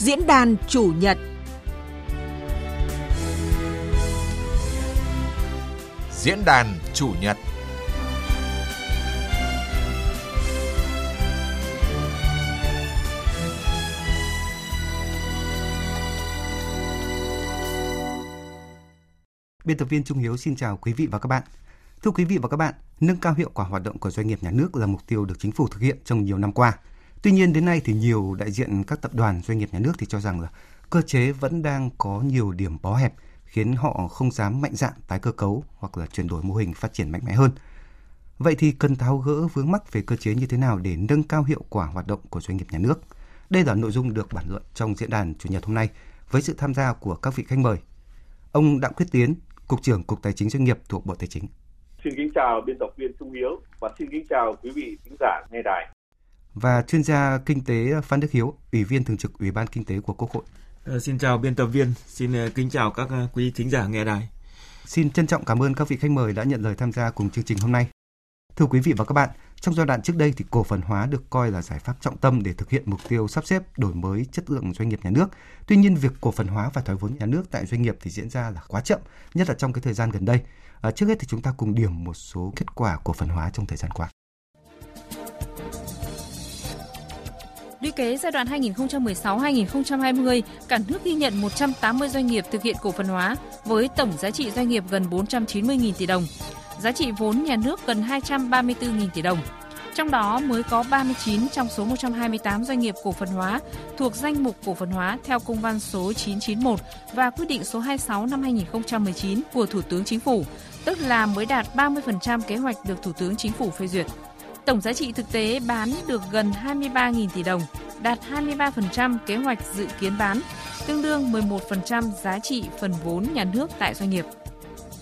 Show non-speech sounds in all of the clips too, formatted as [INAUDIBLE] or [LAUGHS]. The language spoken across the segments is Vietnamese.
Diễn đàn chủ nhật Diễn đàn chủ nhật Biên tập viên Trung Hiếu xin chào quý vị và các bạn. Thưa quý vị và các bạn, nâng cao hiệu quả hoạt động của doanh nghiệp nhà nước là mục tiêu được chính phủ thực hiện trong nhiều năm qua. Tuy nhiên đến nay thì nhiều đại diện các tập đoàn doanh nghiệp nhà nước thì cho rằng là cơ chế vẫn đang có nhiều điểm bó hẹp khiến họ không dám mạnh dạn tái cơ cấu hoặc là chuyển đổi mô hình phát triển mạnh mẽ hơn. Vậy thì cần tháo gỡ vướng mắc về cơ chế như thế nào để nâng cao hiệu quả hoạt động của doanh nghiệp nhà nước? Đây là nội dung được bản luận trong diễn đàn chủ nhật hôm nay với sự tham gia của các vị khách mời. Ông Đặng Quyết Tiến, Cục trưởng Cục Tài chính Doanh nghiệp thuộc Bộ Tài chính. Xin kính chào biên tập viên Trung Hiếu và xin kính chào quý vị khán giả nghe đài. Và chuyên gia kinh tế Phan Đức Hiếu, Ủy viên Thường trực Ủy ban Kinh tế của Quốc hội. À, xin chào biên tập viên, xin uh, kính chào các uh, quý thính giả nghe đài. Xin trân trọng cảm ơn các vị khách mời đã nhận lời tham gia cùng chương trình hôm nay. Thưa quý vị và các bạn, trong giai đoạn trước đây thì cổ phần hóa được coi là giải pháp trọng tâm để thực hiện mục tiêu sắp xếp đổi mới chất lượng doanh nghiệp nhà nước. Tuy nhiên việc cổ phần hóa và thoái vốn nhà nước tại doanh nghiệp thì diễn ra là quá chậm, nhất là trong cái thời gian gần đây. À, trước hết thì chúng ta cùng điểm một số kết quả cổ phần hóa trong thời gian qua. Lũy kế giai đoạn 2016-2020, cả nước ghi nhận 180 doanh nghiệp thực hiện cổ phần hóa với tổng giá trị doanh nghiệp gần 490.000 tỷ đồng, giá trị vốn nhà nước gần 234.000 tỷ đồng. Trong đó mới có 39 trong số 128 doanh nghiệp cổ phần hóa thuộc danh mục cổ phần hóa theo công văn số 991 và quyết định số 26 năm 2019 của Thủ tướng Chính phủ, tức là mới đạt 30% kế hoạch được Thủ tướng Chính phủ phê duyệt. Tổng giá trị thực tế bán được gần 23.000 tỷ đồng, đạt 23% kế hoạch dự kiến bán, tương đương 11% giá trị phần vốn nhà nước tại doanh nghiệp.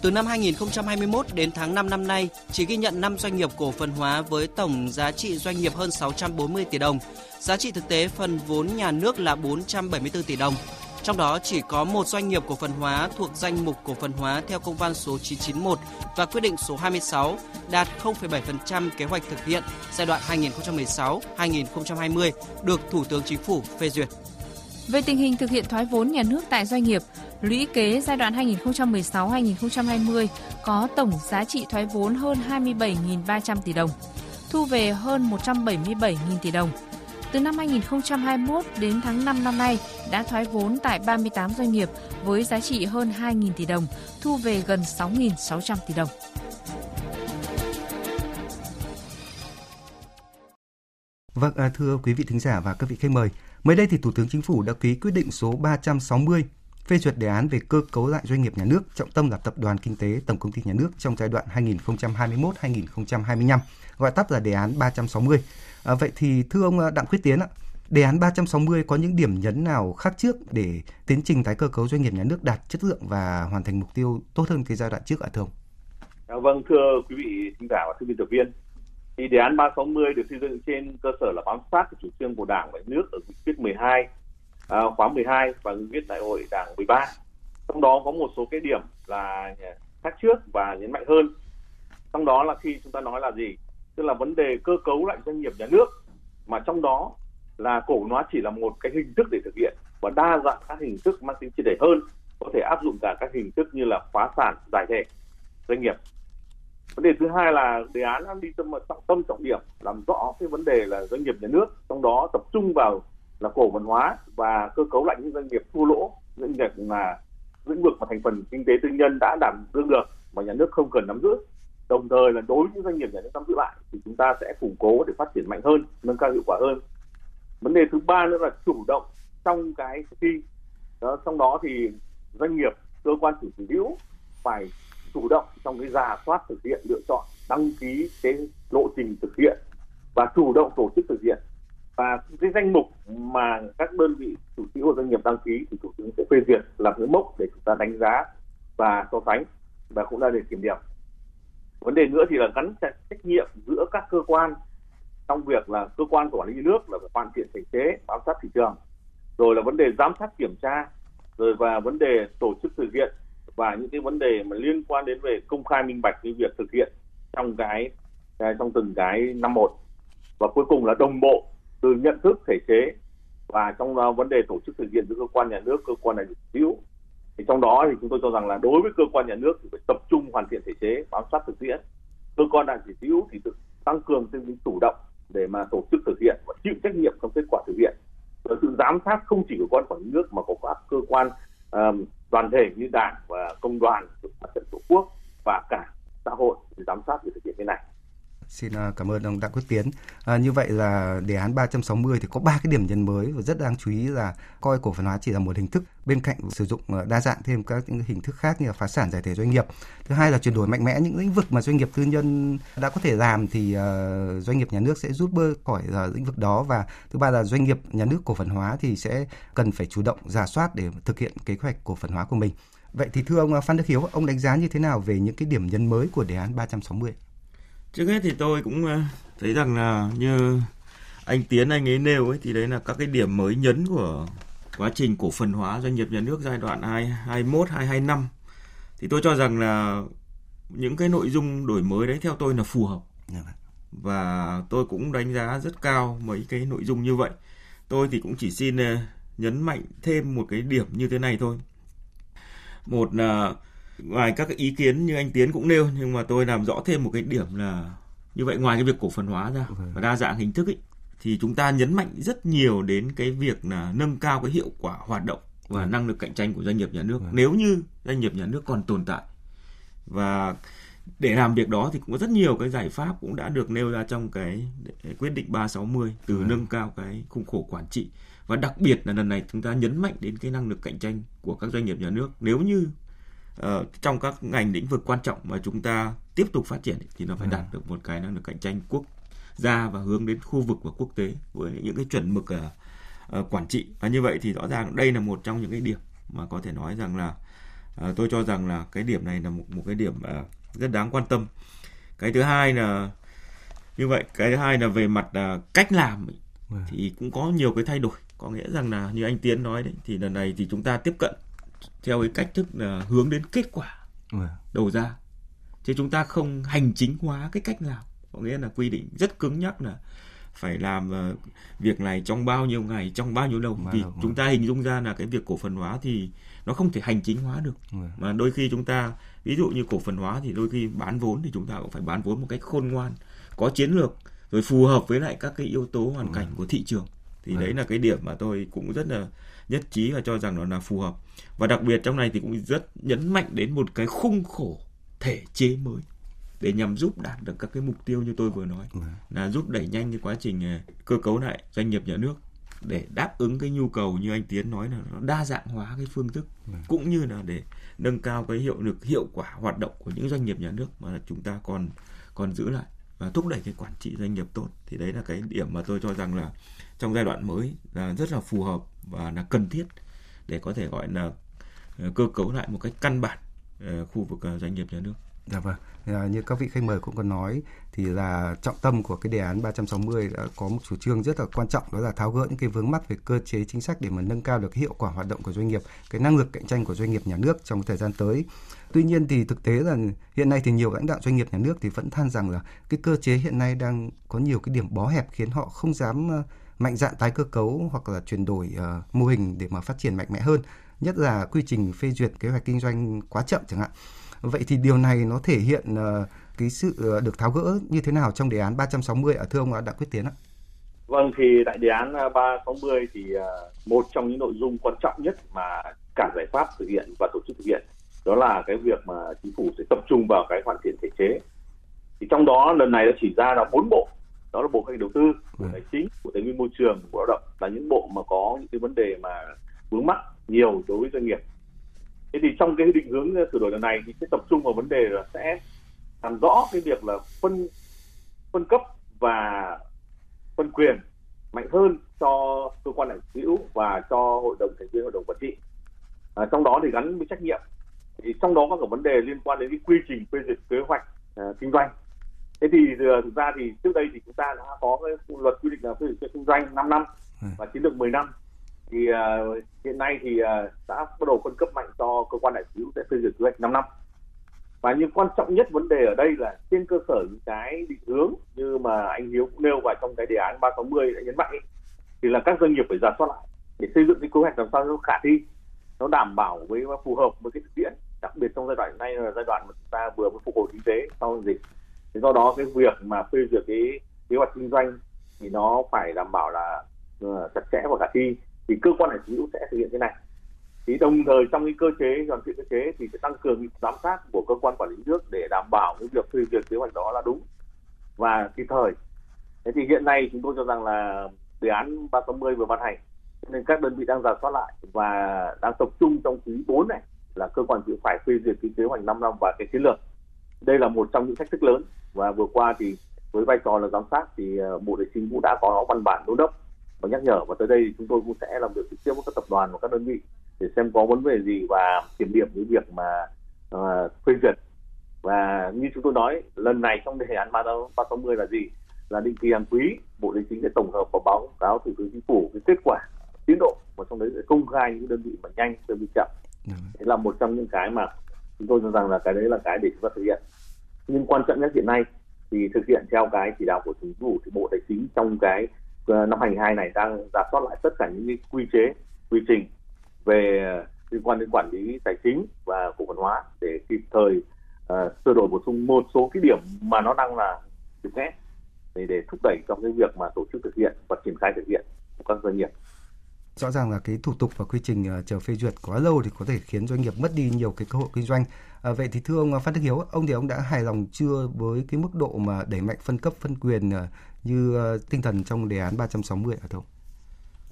Từ năm 2021 đến tháng 5 năm nay, chỉ ghi nhận 5 doanh nghiệp cổ phần hóa với tổng giá trị doanh nghiệp hơn 640 tỷ đồng. Giá trị thực tế phần vốn nhà nước là 474 tỷ đồng. Trong đó chỉ có một doanh nghiệp cổ phần hóa thuộc danh mục cổ phần hóa theo công văn số 991 và quyết định số 26 đạt 0,7% kế hoạch thực hiện giai đoạn 2016-2020 được Thủ tướng Chính phủ phê duyệt. Về tình hình thực hiện thoái vốn nhà nước tại doanh nghiệp, lũy kế giai đoạn 2016-2020 có tổng giá trị thoái vốn hơn 27.300 tỷ đồng, thu về hơn 177.000 tỷ đồng. Từ năm 2021 đến tháng 5 năm nay đã thoái vốn tại 38 doanh nghiệp với giá trị hơn 2.000 tỷ đồng, thu về gần 6.600 tỷ đồng. Vâng, à, thưa quý vị thính giả và các vị khách mời, mới đây thì Thủ tướng Chính phủ đã ký quyết định số 360 phê duyệt đề án về cơ cấu lại doanh nghiệp nhà nước, trọng tâm là Tập đoàn Kinh tế Tổng công ty Nhà nước trong giai đoạn 2021-2025, gọi tắt là đề án 360. À, vậy thì thưa ông à, Đặng Quyết Tiến ạ, đề án 360 có những điểm nhấn nào khác trước để tiến trình tái cơ cấu doanh nghiệp nhà nước đạt chất lượng và hoàn thành mục tiêu tốt hơn cái giai đoạn trước ạ thưa ông? À, vâng, thưa quý vị thính giả và thưa biên tập viên, thì đề án 360 được xây dựng trên cơ sở là bám sát chủ trương của Đảng và nước ở nghị quyết 12 à, khóa 12 và nghị quyết đại hội Đảng 13. Trong đó có một số cái điểm là khác trước và nhấn mạnh hơn. Trong đó là khi chúng ta nói là gì? Tức là vấn đề cơ cấu lại doanh nghiệp nhà nước mà trong đó là cổ nó chỉ là một cái hình thức để thực hiện và đa dạng các hình thức mang tính triệt để hơn có thể áp dụng cả các hình thức như là phá sản giải thể doanh nghiệp vấn đề thứ hai là đề án đang đi tâm trọng tâm trọng điểm làm rõ cái vấn đề là doanh nghiệp nhà nước trong đó tập trung vào là cổ phần hóa và cơ cấu lại những doanh nghiệp thua lỗ, doanh nghiệp là lĩnh vực mà thành phần kinh tế tư nhân đã đảm đương được mà nhà nước không cần nắm giữ. Đồng thời là đối với những doanh nghiệp nhà nước nắm giữ lại thì chúng ta sẽ củng cố để phát triển mạnh hơn, nâng cao hiệu quả hơn. Vấn đề thứ ba nữa là chủ động trong cái thi. Đó, trong đó thì doanh nghiệp, cơ quan chủ sở hữu phải chủ động trong cái giả soát thực hiện, lựa chọn, đăng ký cái lộ trình thực hiện và chủ động tổ chức thực hiện và cái danh mục mà các đơn vị chủ sở hữu doanh nghiệp đăng ký thì thủ tướng sẽ phê duyệt làm cái mốc để chúng ta đánh giá và so sánh và cũng là để kiểm điểm. Vấn đề nữa thì là gắn trách nhiệm giữa các cơ quan trong việc là cơ quan quản lý nước là phải hoàn thiện thể chế, bám sát thị trường, rồi là vấn đề giám sát kiểm tra, rồi và vấn đề tổ chức thực hiện và những cái vấn đề mà liên quan đến về công khai minh bạch cái việc thực hiện trong cái, trong từng cái năm một. Và cuối cùng là đồng bộ từ nhận thức thể chế và trong uh, vấn đề tổ chức thực hiện giữa cơ quan nhà nước cơ quan đại biểu. Thì trong đó thì chúng tôi cho rằng là đối với cơ quan nhà nước thì phải tập trung hoàn thiện thể chế bám sát thực tiễn. Cơ quan đại biểu thì tự tăng cường tính chủ động để mà tổ chức thực hiện và chịu trách nhiệm trong kết quả thực hiện. Và sự giám sát không chỉ của cơ quan quản lý nước mà có các cơ quan um, đoàn thể như đảng và công đoàn mặt trận tổ quốc và cả xã hội để giám sát việc thực hiện cái này. Xin à, cảm ơn ông Đặng Quốc Tiến. À, như vậy là đề án 360 thì có ba cái điểm nhấn mới và rất đáng chú ý là coi cổ phần hóa chỉ là một hình thức bên cạnh sử dụng à, đa dạng thêm các những hình thức khác như là phá sản giải thể doanh nghiệp. Thứ hai là chuyển đổi mạnh mẽ những lĩnh vực mà doanh nghiệp tư nhân đã có thể làm thì uh, doanh nghiệp nhà nước sẽ rút bơ khỏi uh, lĩnh vực đó và thứ ba là doanh nghiệp nhà nước cổ phần hóa thì sẽ cần phải chủ động giả soát để thực hiện kế hoạch cổ phần hóa của mình. Vậy thì thưa ông Phan Đức Hiếu, ông đánh giá như thế nào về những cái điểm nhấn mới của đề án 360? Trước hết thì tôi cũng ờ, thấy rằng là như anh Tiến anh ấy nêu ấy thì đấy là các cái điểm mới nhấn của quá trình cổ phần hóa doanh nghiệp nhà nước giai đoạn 2021 2025 thì tôi cho rằng là những cái nội dung đổi mới đấy theo tôi là phù hợp. Dạ vâng. và tôi cũng đánh giá rất cao mấy cái nội dung như vậy. Tôi thì cũng chỉ xin ờ, nhấn mạnh thêm một cái điểm như thế này thôi. Một là ngoài các ý kiến như anh Tiến cũng nêu nhưng mà tôi làm rõ thêm một cái điểm là như vậy ngoài cái việc cổ phần hóa ra vâng. và đa dạng hình thức ấy, thì chúng ta nhấn mạnh rất nhiều đến cái việc là nâng cao cái hiệu quả hoạt động và năng lực cạnh tranh của doanh nghiệp nhà nước. Vâng. nếu như doanh nghiệp nhà nước còn tồn tại và để làm việc đó thì cũng có rất nhiều cái giải pháp cũng đã được nêu ra trong cái quyết định 360 từ nâng cao cái khung khổ quản trị. Và đặc biệt là lần này chúng ta nhấn mạnh đến cái năng lực cạnh tranh của các doanh nghiệp nhà nước. Nếu như uh, trong các ngành lĩnh vực quan trọng mà chúng ta tiếp tục phát triển thì nó phải ừ. đạt được một cái năng lực cạnh tranh quốc gia và hướng đến khu vực và quốc tế với những cái chuẩn mực uh, uh, quản trị và như vậy thì rõ ràng đây là một trong những cái điểm mà có thể nói rằng là uh, tôi cho rằng là cái điểm này là một một cái điểm uh, rất đáng quan tâm cái thứ hai là như vậy cái thứ hai là về mặt uh, cách làm ừ. thì cũng có nhiều cái thay đổi có nghĩa rằng là như anh Tiến nói đấy thì lần này thì chúng ta tiếp cận theo cái cách thức là hướng đến kết quả vâng. đầu ra. Chứ chúng ta không hành chính hóa cái cách làm có nghĩa là quy định rất cứng nhắc là phải làm ờ, việc này trong bao nhiêu ngày trong bao nhiêu lâu. Thì chúng ta hình dung ra là cái việc cổ phần hóa thì nó không thể hành chính hóa được. Vâng. mà đôi khi chúng ta ví dụ như cổ phần hóa thì đôi khi bán vốn thì chúng ta cũng phải bán vốn một cách khôn ngoan có chiến lược rồi phù hợp với lại các cái yếu tố hoàn cảnh vâng. của thị trường. Thì đấy là cái điểm mà tôi cũng rất là nhất trí và cho rằng nó là phù hợp và đặc biệt trong này thì cũng rất nhấn mạnh đến một cái khung khổ thể chế mới để nhằm giúp đạt được các cái mục tiêu như tôi vừa nói ừ. là giúp đẩy nhanh cái quá trình ờ, cơ cấu lại doanh nghiệp nhà nước để đáp ứng cái nhu cầu như anh Tiến nói là nó đa dạng hóa cái phương thức ừ. cũng như là để nâng cao cái hiệu lực hiệu quả hoạt động của những doanh nghiệp nhà nước mà chúng ta còn còn giữ lại và thúc đẩy cái quản trị doanh nghiệp tốt thì đấy là cái điểm mà tôi cho rằng là trong giai đoạn mới là rất là phù hợp và là cần thiết để có thể gọi là ờ, cơ cấu lại một cách căn bản ờ, khu vực ờ, doanh nghiệp nhà nước. Dạ vâng, dạ, như các vị khách mời cũng có nói thì là trọng tâm của cái đề án 360 đã có một chủ trương rất là quan trọng đó là tháo gỡ những cái vướng mắc về cơ chế chính sách để mà nâng cao được hiệu quả hoạt động của doanh nghiệp, cái năng lực cạnh tranh của doanh nghiệp nhà nước trong thời gian tới. Tuy nhiên thì thực tế là hiện nay thì nhiều lãnh đạo doanh nghiệp nhà nước thì vẫn than rằng là cái cơ chế hiện nay đang có nhiều cái điểm bó hẹp khiến họ không dám mạnh dạn tái cơ cấu hoặc là chuyển đổi uh, mô hình để mà phát triển mạnh mẽ hơn nhất là quy trình phê duyệt kế hoạch kinh doanh quá chậm chẳng hạn. Vậy thì điều này nó thể hiện uh, cái sự uh, được tháo gỡ như thế nào trong đề án 360 ở thưa ông Đặng Quyết Tiến ạ? Vâng thì tại đề án 360 thì uh, một trong những nội dung quan trọng nhất mà cả giải pháp thực hiện và tổ chức thực hiện đó là cái việc mà chính phủ sẽ tập trung vào cái hoàn thiện thể chế. Thì trong đó lần này đã chỉ ra là bốn bộ đó là bộ kế hoạch đầu tư bộ ừ. tài chính bộ tài nguyên môi trường bộ lao động là những bộ mà có những cái vấn đề mà vướng mắc nhiều đối với doanh nghiệp. Thế thì trong cái định hướng sửa đổi lần này thì sẽ tập trung vào vấn đề là sẽ làm rõ cái việc là phân phân cấp và phân quyền mạnh hơn cho cơ quan đại biểu và cho hội đồng thành viên hội đồng quản trị. À, trong đó thì gắn với trách nhiệm. Thì trong đó có cả vấn đề liên quan đến cái quy trình phê duyệt kế hoạch uh, kinh doanh thế thì uh, thực ra thì trước đây thì chúng ta đã có cái luật quy định là phê duyệt kinh doanh 5 năm ừ. và chiến lược 10 năm. Thì uh, hiện nay thì uh, đã bắt đầu phân cấp mạnh cho cơ quan đại sứ sẽ phê duyệt kế hoạch 5 năm. Và nhưng quan trọng nhất vấn đề ở đây là trên cơ sở những cái định hướng như mà anh Hiếu cũng nêu vào trong cái đề án 360 đã nhấn mạnh ấy, thì là các doanh nghiệp phải giả soát lại để xây dựng cái kế hoạch làm sao nó khả thi nó đảm bảo với phù hợp với cái thực tiễn đặc biệt trong giai đoạn này là giai đoạn mà chúng ta vừa mới phục hồi kinh tế sau dịch thế do đó cái việc mà phê duyệt cái kế hoạch kinh doanh thì nó phải đảm bảo là uh, chặt chẽ và khả thi. Thì cơ quan hành chính cũng sẽ thực hiện cái này. Thì đồng thời trong cái cơ chế hoàn thiện cơ chế thì sẽ tăng cường giám sát của cơ quan quản lý nước để đảm bảo cái việc phê duyệt kế hoạch đó là đúng và kịp thời. Thế thì hiện nay chúng tôi cho rằng là đề án 360 vừa ban hành nên các đơn vị đang giả soát lại và đang tập trung trong quý 4 này là cơ quan chịu phải phê duyệt cái kế hoạch 5 năm và cái chiến lược đây là một trong những thách thức lớn. Và vừa qua thì với vai trò là giám sát thì ờ, bộ tài chính cũng đã có văn bản đôn đốc và nhắc nhở. Và tới đây chúng tôi cũng sẽ làm việc trực tiếp với các tập đoàn và các đơn vị để xem có vấn đề gì và kiểm điểm cái việc mà uh, phê duyệt. Và như chúng tôi nói lần này trong đề án 360 là gì? Là định kỳ hàng quý bộ tài chính sẽ tổng hợp và báo cáo thủ tướng chính phủ cái kết quả tiến độ. Và trong đấy sẽ công khai những đơn vị mà nhanh đơn vị chậm. Ừ. thế là một trong những cái mà chúng tôi cho rằng là cái đấy là cái để chúng ta thực hiện. Nhưng quan trọng nhất hiện nay thì thực hiện theo cái chỉ đạo của chính phủ thì bộ tài chính trong cái ờ, năm năm 2022 này đang giả soát lại tất cả những cái quy chế quy trình về liên quan đến quản lý tài chính và cổ phần hóa để kịp thời uh, sửa đổi bổ sung một số cái điểm mà nó đang là điểm nghẽn để để thúc đẩy trong cái việc mà tổ chức thực hiện và triển khai thực hiện của các doanh nghiệp rõ ràng là cái thủ tục và quy trình uh, chờ phê duyệt quá lâu thì có thể khiến doanh nghiệp mất đi nhiều cái cơ hội kinh doanh. À, vậy thì thưa ông Phan Đức Hiếu, ông thì ông đã hài lòng chưa với cái mức độ mà đẩy mạnh phân cấp phân quyền uh, như uh, tinh thần trong đề án 360 hả thưa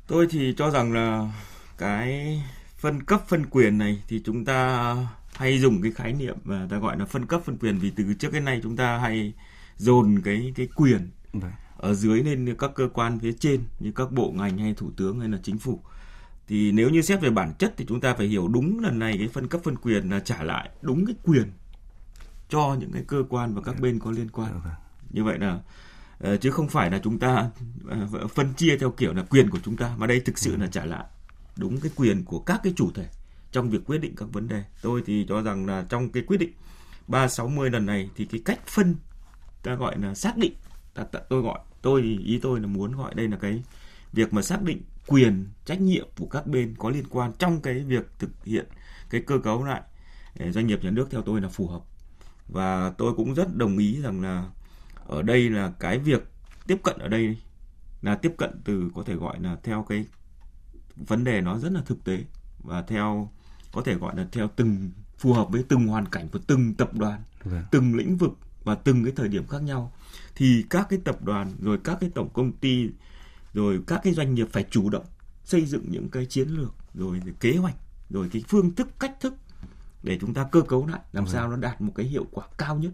Tôi thì cho rằng là cái phân cấp phân quyền này thì chúng ta hay dùng cái khái niệm mà ta gọi là phân cấp phân quyền vì từ trước đến nay chúng ta hay dồn cái cái quyền vâng. Ở dưới lên các cơ quan phía trên như các bộ ngành hay thủ tướng hay là chính phủ thì nếu như xét về bản chất thì chúng ta phải hiểu đúng lần này cái phân cấp phân quyền là trả lại đúng cái quyền cho những cái cơ quan và các vâng. bên có liên quan vâng. như vậy là ờ, chứ không phải là chúng ta ờ, phân chia theo kiểu là quyền của chúng ta mà đây thực sự là trả lại đúng cái quyền của các cái chủ thể trong việc quyết định các vấn đề. Tôi thì cho rằng là trong cái quyết định 360 lần này thì cái cách phân ta gọi là xác định ta, ta, tôi gọi tôi ý tôi là muốn gọi đây là cái việc mà xác định quyền trách nhiệm của các bên có liên quan trong cái việc thực hiện cái cơ cấu lại doanh nghiệp nhà nước theo tôi là phù hợp và tôi cũng rất đồng ý rằng là ở đây là cái việc tiếp cận ở đây là tiếp cận từ có thể gọi là theo cái vấn đề nó rất là thực tế và theo có thể gọi là theo từng phù hợp với từng hoàn cảnh của từng tập đoàn, vâng. từng lĩnh vực và từng cái thời điểm khác nhau thì các cái tập đoàn rồi các cái tổng công ty rồi các cái doanh nghiệp phải chủ động xây dựng những cái chiến lược rồi kế hoạch rồi cái phương thức cách thức để chúng ta cơ cấu lại làm vâng. sao nó đạt một cái hiệu quả cao nhất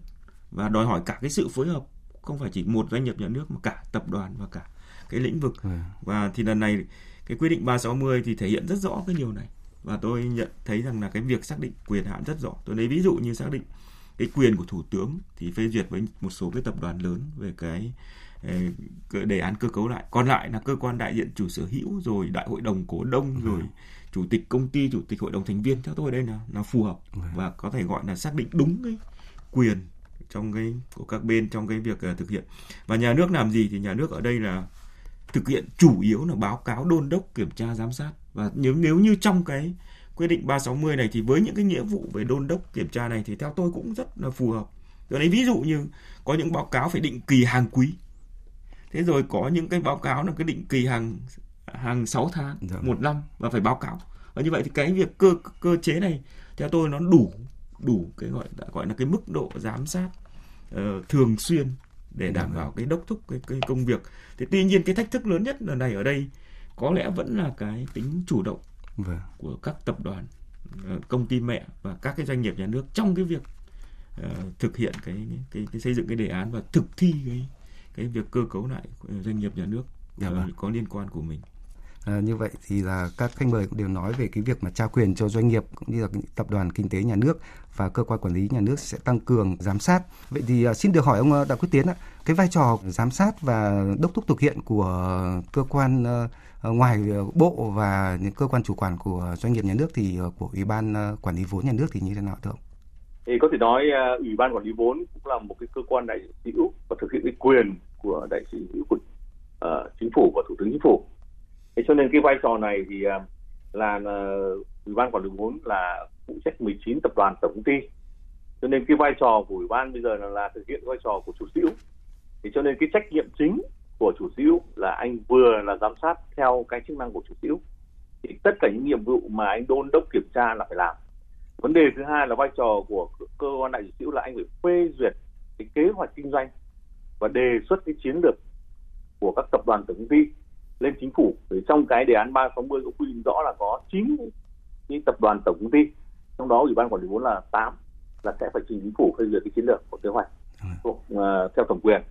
và đòi hỏi cả cái sự phối hợp không phải chỉ một doanh nghiệp nhà nước mà cả tập đoàn và cả cái lĩnh vực vâng. và thì lần này cái quy định 360 thì thể hiện rất rõ cái điều này và tôi nhận thấy rằng là cái việc xác định quyền hạn rất rõ tôi lấy ví dụ như xác định cái quyền của thủ tướng thì phê duyệt với một số cái tập đoàn lớn về cái đề án cơ cấu lại còn lại là cơ quan đại diện chủ sở hữu rồi đại hội đồng cổ đông ừ. rồi chủ tịch công ty chủ tịch hội đồng thành viên theo tôi đây là là phù hợp ừ. và có thể gọi là xác định đúng cái quyền trong cái của các bên trong cái việc uh, thực hiện và nhà nước làm gì thì nhà nước ở đây là thực hiện chủ yếu là báo cáo đôn đốc kiểm tra giám sát và nếu nếu như trong cái quyết định 360 này thì với những cái nghĩa vụ về đôn đốc kiểm tra này thì theo tôi cũng rất là phù hợp. Rồi đấy ví dụ như có những báo cáo phải định kỳ hàng quý. Thế rồi có những cái báo cáo là cái định kỳ hàng hàng 6 tháng, dạ. một năm và phải báo cáo. Và như vậy thì cái việc cơ cơ chế này theo tôi nó đủ đủ cái gọi gọi là cái mức độ giám sát uh, thường xuyên để đảm dạ. bảo cái đốc thúc cái, cái công việc. Thế tuy nhiên cái thách thức lớn nhất lần này ở đây có lẽ vẫn là cái tính chủ động vâng. của các tập đoàn ờ, công ty mẹ và các cái doanh nghiệp nhà nước trong cái việc uh, thực hiện cái, cái cái xây dựng cái đề án và thực thi cái cái việc cơ cấu lại doanh nghiệp nhà nước dạ uh, có liên quan của mình. À, như vậy thì là các khách mời cũng đều nói về cái việc mà trao quyền cho doanh nghiệp cũng như là tập đoàn kinh tế nhà nước và cơ quan quản lý nhà nước sẽ tăng cường giám sát. Vậy thì uh, xin được hỏi ông Đặng Quyết Tiến ạ, cái vai trò giám sát và đốc thúc thực hiện của cơ quan uh, Ờ, Ờ, ngoài ờ, bộ và những cơ quan chủ quản của doanh nghiệp nhà nước thì ờ, của ủy ban quản lý vốn nhà nước thì như thế nào thưa ông? Thì có thể nói ủy ban quản lý vốn cũng là một cái cơ quan đại diện hữu và thực hiện cái quyền của đại diện hữu của uh, chính phủ và thủ tướng chính phủ. Thế cho nên cái vai trò này thì uh, là uh, ủy ban quản lý vốn là phụ trách 19 tập đoàn tổng công ty. Cho nên cái vai trò của ủy ban bây giờ là, là thực hiện vai trò của chủ sở hữu. Thì cho nên cái trách nhiệm chính của chủ sở hữu là anh vừa là giám sát theo cái chức năng của chủ sở hữu. Thì tất cả những nhiệm vụ mà anh đôn đốc kiểm tra là phải làm. Vấn đề thứ hai là vai trò của cơ quan đại hữu là anh phải phê duyệt cái kế hoạch kinh doanh và đề xuất cái chiến lược của các tập đoàn tổng công ty lên chính phủ. Thì trong cái đề án 360 có quy định rõ là có 9 cái tập đoàn tổng công ty trong đó ủy ban quản lý vốn là 8 là sẽ phải trình chính phủ phê duyệt cái chiến lược của kế hoạch. Thuộc uh, theo thẩm quyền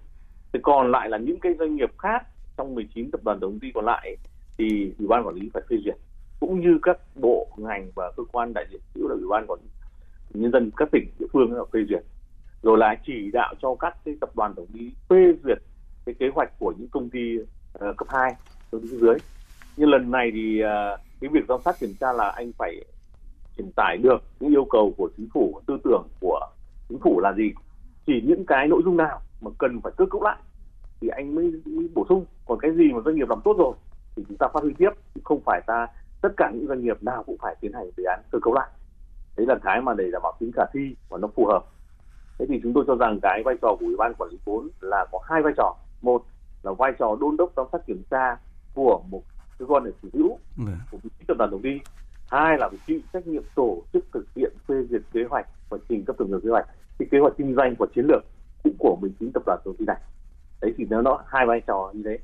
thế còn lại là những cái doanh nghiệp khác trong 19 tập đoàn tổng công ty còn lại thì ủy ban quản lý phải phê duyệt cũng như các bộ ngành và cơ quan đại diện hữu là ủy ban quản lý nhân dân các tỉnh địa phương là phê duyệt. Rồi là chỉ đạo cho các cái tập đoàn tổng ty phê duyệt cái kế hoạch của những công ty uh, cấp 2 công ty dưới. Nhưng lần này thì uh, cái việc giám sát kiểm tra là anh phải truyền tải được những yêu cầu của chính phủ tư tưởng của chính phủ là gì chỉ những cái nội dung nào mà cần phải cơ cấu lại thì anh mới, mới bổ sung. Còn cái gì mà doanh nghiệp làm tốt rồi thì chúng ta phát huy tiếp không phải ta tất cả những doanh nghiệp nào cũng phải tiến hành đề án cơ cấu lại. Đấy là cái mà để đảm bảo tính khả thi và nó phù hợp. Thế thì chúng tôi cho rằng cái vai trò của ủy ban quản lý vốn là có hai vai trò. Một là vai trò đôn đốc giám sát kiểm tra của một cơ quan để sở hữu vâng. của một tập đoàn đầu tư. Hai là phải chịu trách nhiệm tổ chức thực hiện phê duyệt kế hoạch và trình cấp tổng hợp kế hoạch. Cái kế hoạch kinh doanh và chiến lược bình chính tập đoàn công ty này. Đấy thì nó nó hai vai trò như thế.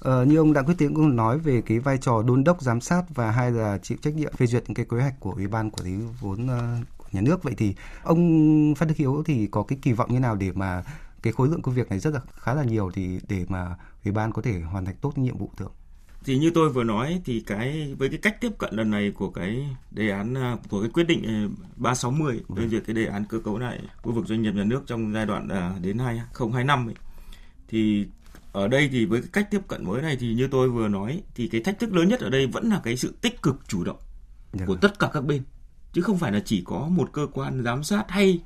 Ờ, như ông Đặng Quyết Tiến cũng nói về cái vai trò đôn đốc giám sát và hai là chịu trách nhiệm phê duyệt những cái kế hoạch của ủy ban quản lý vốn ờ, của nhà nước. Vậy thì ông Phan Đức Hiếu thì có cái kỳ vọng như nào để mà cái khối lượng công việc này rất là khá là nhiều thì để mà ủy ban có thể hoàn thành tốt nhiệm vụ được thì như tôi vừa nói thì cái với cái cách tiếp cận lần này của cái đề án à, của cái quyết định 360 phê vâng. duyệt cái đề án cơ cấu lại khu vực doanh nghiệp nhà nước trong giai đoạn à, đến 2025 ấy, thì ở đây thì với cái cách tiếp cận mới này thì như tôi vừa nói thì cái thách thức lớn nhất ở đây vẫn là cái sự tích cực chủ động dạ của vâng. tất cả các bên chứ không phải là chỉ có một cơ quan giám sát hay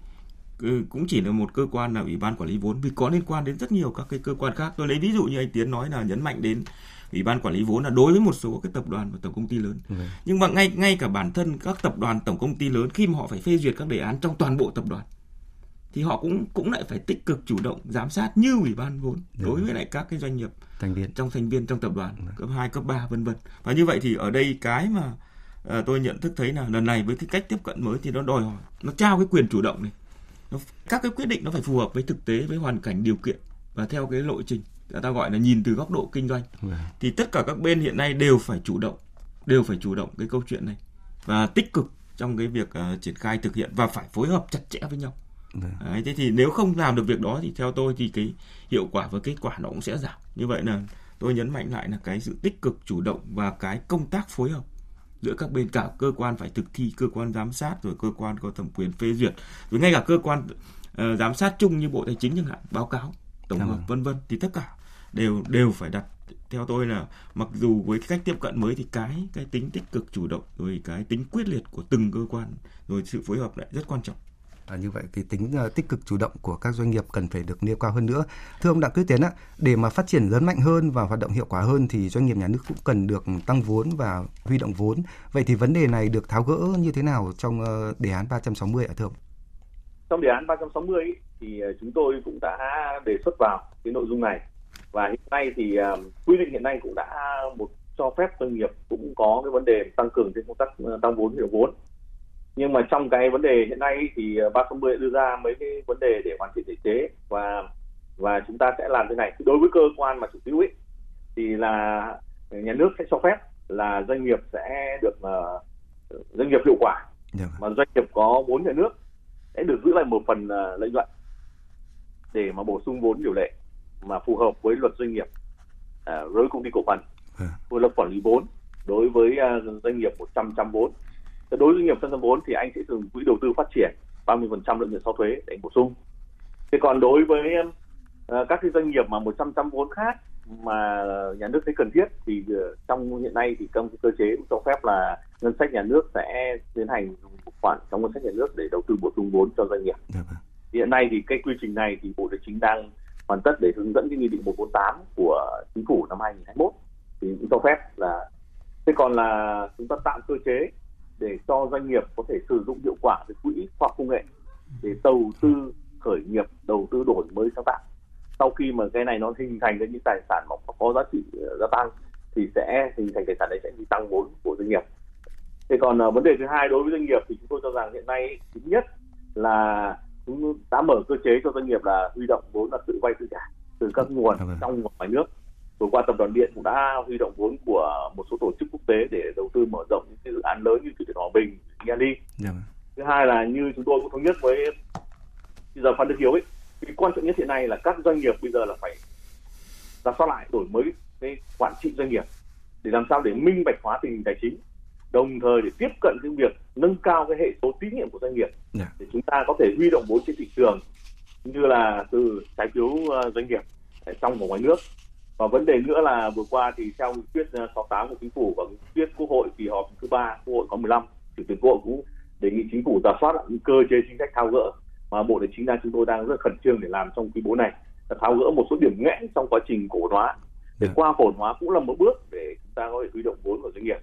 ừ, cũng chỉ là một cơ quan là ủy ban quản lý vốn vì có liên quan đến rất nhiều các cái cơ quan khác tôi lấy ví dụ như anh tiến nói là nhấn mạnh đến ủy ban quản lý vốn là đối với một số cái tập đoàn và tổng công ty lớn ừ. nhưng mà ngay ngay cả bản thân các tập đoàn tổng công ty lớn khi mà họ phải phê duyệt các đề án trong toàn bộ tập đoàn thì họ cũng cũng lại phải tích cực chủ động giám sát như ủy ban vốn ừ. đối với lại các cái doanh nghiệp thành viên trong thành viên trong tập đoàn ừ. cấp 2, cấp 3 vân vân và như vậy thì ở đây cái mà uh, tôi nhận thức thấy là lần này với cái cách tiếp cận mới thì nó đòi hỏi nó trao cái quyền chủ động này nó, các cái quyết định nó phải phù hợp với thực tế với hoàn cảnh điều kiện và theo cái lộ trình ta gọi là nhìn từ góc độ kinh doanh ừ. thì tất cả các bên hiện nay đều phải chủ động đều phải chủ động cái câu chuyện này và tích cực trong cái việc uh, triển khai thực hiện và phải phối hợp chặt chẽ với nhau Vâng. Đấy, thế thì nếu không làm được việc đó thì theo tôi thì cái hiệu quả và kết quả nó cũng sẽ giảm. Như vậy là tôi nhấn mạnh lại là cái sự tích cực chủ động và cái công tác phối hợp giữa các bên cả cơ quan phải thực thi cơ quan giám sát rồi cơ quan có thẩm quyền phê duyệt rồi ngay cả cơ quan uh, giám sát chung như bộ tài chính chẳng hạn báo cáo tổng hợp vâng. vân vân thì tất cả đều đều phải đặt theo tôi là mặc dù với cái cách tiếp cận mới thì cái cái tính tích cực chủ động rồi cái tính quyết liệt của từng cơ quan rồi sự phối hợp lại rất quan trọng À, như vậy cái tính uh, tích cực chủ động của các doanh nghiệp cần phải được nêu cao hơn nữa. Thưa ông Đặng Quyết Tiến ạ, để mà phát triển lớn mạnh hơn và hoạt động hiệu quả hơn thì doanh nghiệp nhà nước cũng cần được tăng vốn và huy động vốn. Vậy thì vấn đề này được tháo gỡ như thế nào trong uh, đề án 360 ạ thưa ông? Trong đề án 360 thì ờ, chúng tôi cũng đã đề xuất vào cái nội dung này và hiện nay thì uh, quy định hiện nay cũng đã một cho phép doanh nghiệp cũng có cái vấn đề tăng cường trên công tác tăng vốn động vốn nhưng mà trong cái vấn đề hiện nay thì 360 đưa ra mấy cái vấn đề để hoàn thiện thể chế và và chúng ta sẽ làm thế này đối với cơ quan mà chủ hữu ấy thì là nhà nước sẽ cho phép là doanh nghiệp sẽ được uh, doanh nghiệp hiệu quả yeah. Dạ. mà doanh nghiệp có vốn nhà nước sẽ được giữ lại một phần uh, lợi nhuận để mà bổ sung vốn điều lệ mà phù hợp với luật doanh nghiệp uh, với công ty cổ phần yeah. Dạ. luật quản lý vốn đối với uh, doanh nghiệp 100 trăm vốn đối với doanh nghiệp trăm vốn thì anh sẽ dùng quỹ đầu tư phát triển 30% lợi nhuận sau thuế để bổ sung. Thế còn đối với uh, các cái doanh nghiệp mà 100 trăm vốn khác mà nhà nước thấy cần thiết thì uh, trong hiện nay thì trong cơ chế cũng cho phép là ngân sách nhà nước sẽ tiến hành dùng một khoản trong ngân sách nhà nước để đầu tư bổ sung vốn cho doanh nghiệp. Được. Vâng. Hiện nay thì cái quy trình này thì Bộ Tài chính đang hoàn tất để hướng dẫn cái nghị định 148 của chính phủ năm 2021 thì cũng cho phép là thế còn là chúng ta tạo cơ chế để cho doanh nghiệp có thể sử dụng hiệu quả cái quỹ khoa học công nghệ để đầu tư khởi nghiệp đầu tư đổi mới sáng tạo. Sau khi mà cái này nó hình thành ra những tài sản mà có giá trị gia tăng thì sẽ hình thành tài sản đấy sẽ đi tăng vốn của doanh nghiệp. Thế còn uh, vấn đề thứ hai đối với doanh nghiệp thì chúng tôi cho rằng hiện nay chính nhất là chúng đã mở cơ chế cho doanh nghiệp là huy động vốn là tự vay tự trả từ các nguồn Dạ vâng. trong và ngoài nước vừa qua tập đoàn điện cũng đã huy động vốn của một số tổ chức quốc tế để đầu tư mở rộng những dự án lớn như thủy điện hòa bình Yali Dạ vâng. thứ hai là như chúng tôi cũng thống nhất với bây giờ phan đức hiếu ấy cái quan trọng nhất hiện nay là các doanh nghiệp bây giờ là phải ra soát lại đổi mới cái quản trị doanh nghiệp để làm sao để minh bạch hóa tình hình tài chính đồng thời để tiếp cận cái việc nâng cao cái hệ số tín nhiệm của doanh nghiệp. Dạ. để chúng ta có thể huy động vốn trên thị trường như là từ trái phiếu ờ, doanh nghiệp ở trong và ngoài nước. Và vấn đề nữa là vừa qua thì theo nghị quyết ờ, 68 của chính phủ và nghị quyết quốc hội kỳ họp thứ ba quốc hội có 15 chủ tịch quốc hội cũng đề nghị chính phủ giả soát những cơ chế chính sách tháo gỡ mà bộ tài chính đang chúng tôi đang rất khẩn trương để làm trong quý 4 này. Tháo gỡ một số điểm nghẽn trong quá trình cổ phần hóa. Để Dạ. qua cổ phần hóa cũng là một bước để chúng ta có thể huy động vốn của doanh nghiệp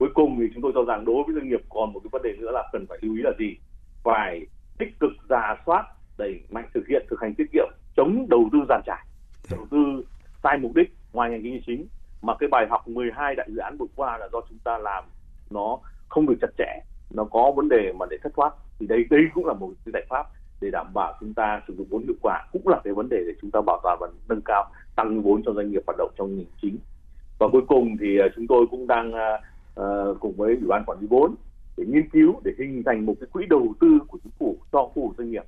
cuối cùng thì chúng tôi cho rằng đối với doanh nghiệp còn một cái vấn đề nữa là cần phải lưu ý là gì? Phải tích cực giả soát, đẩy mạnh thực hiện, thực hành tiết kiệm, chống đầu tư giàn trải, đầu tư sai mục đích, ngoài ngành kinh tế chính. Mà cái bài học 12 đại dự án vừa qua là do chúng ta làm nó không được chặt chẽ, nó có vấn đề mà để thất thoát. Thì đây đây cũng là một cái giải pháp để đảm bảo chúng ta sử dụng vốn hiệu quả cũng là cái vấn đề để chúng ta bảo toàn và nâng cao tăng vốn cho doanh nghiệp hoạt động trong ngành chính. Và cuối cùng thì à, chúng tôi cũng đang à, ờ, cùng với ủy ban quản lý vốn để nghiên cứu để hình thành một cái quỹ đầu tư của chính phủ cho khu vực doanh nghiệp.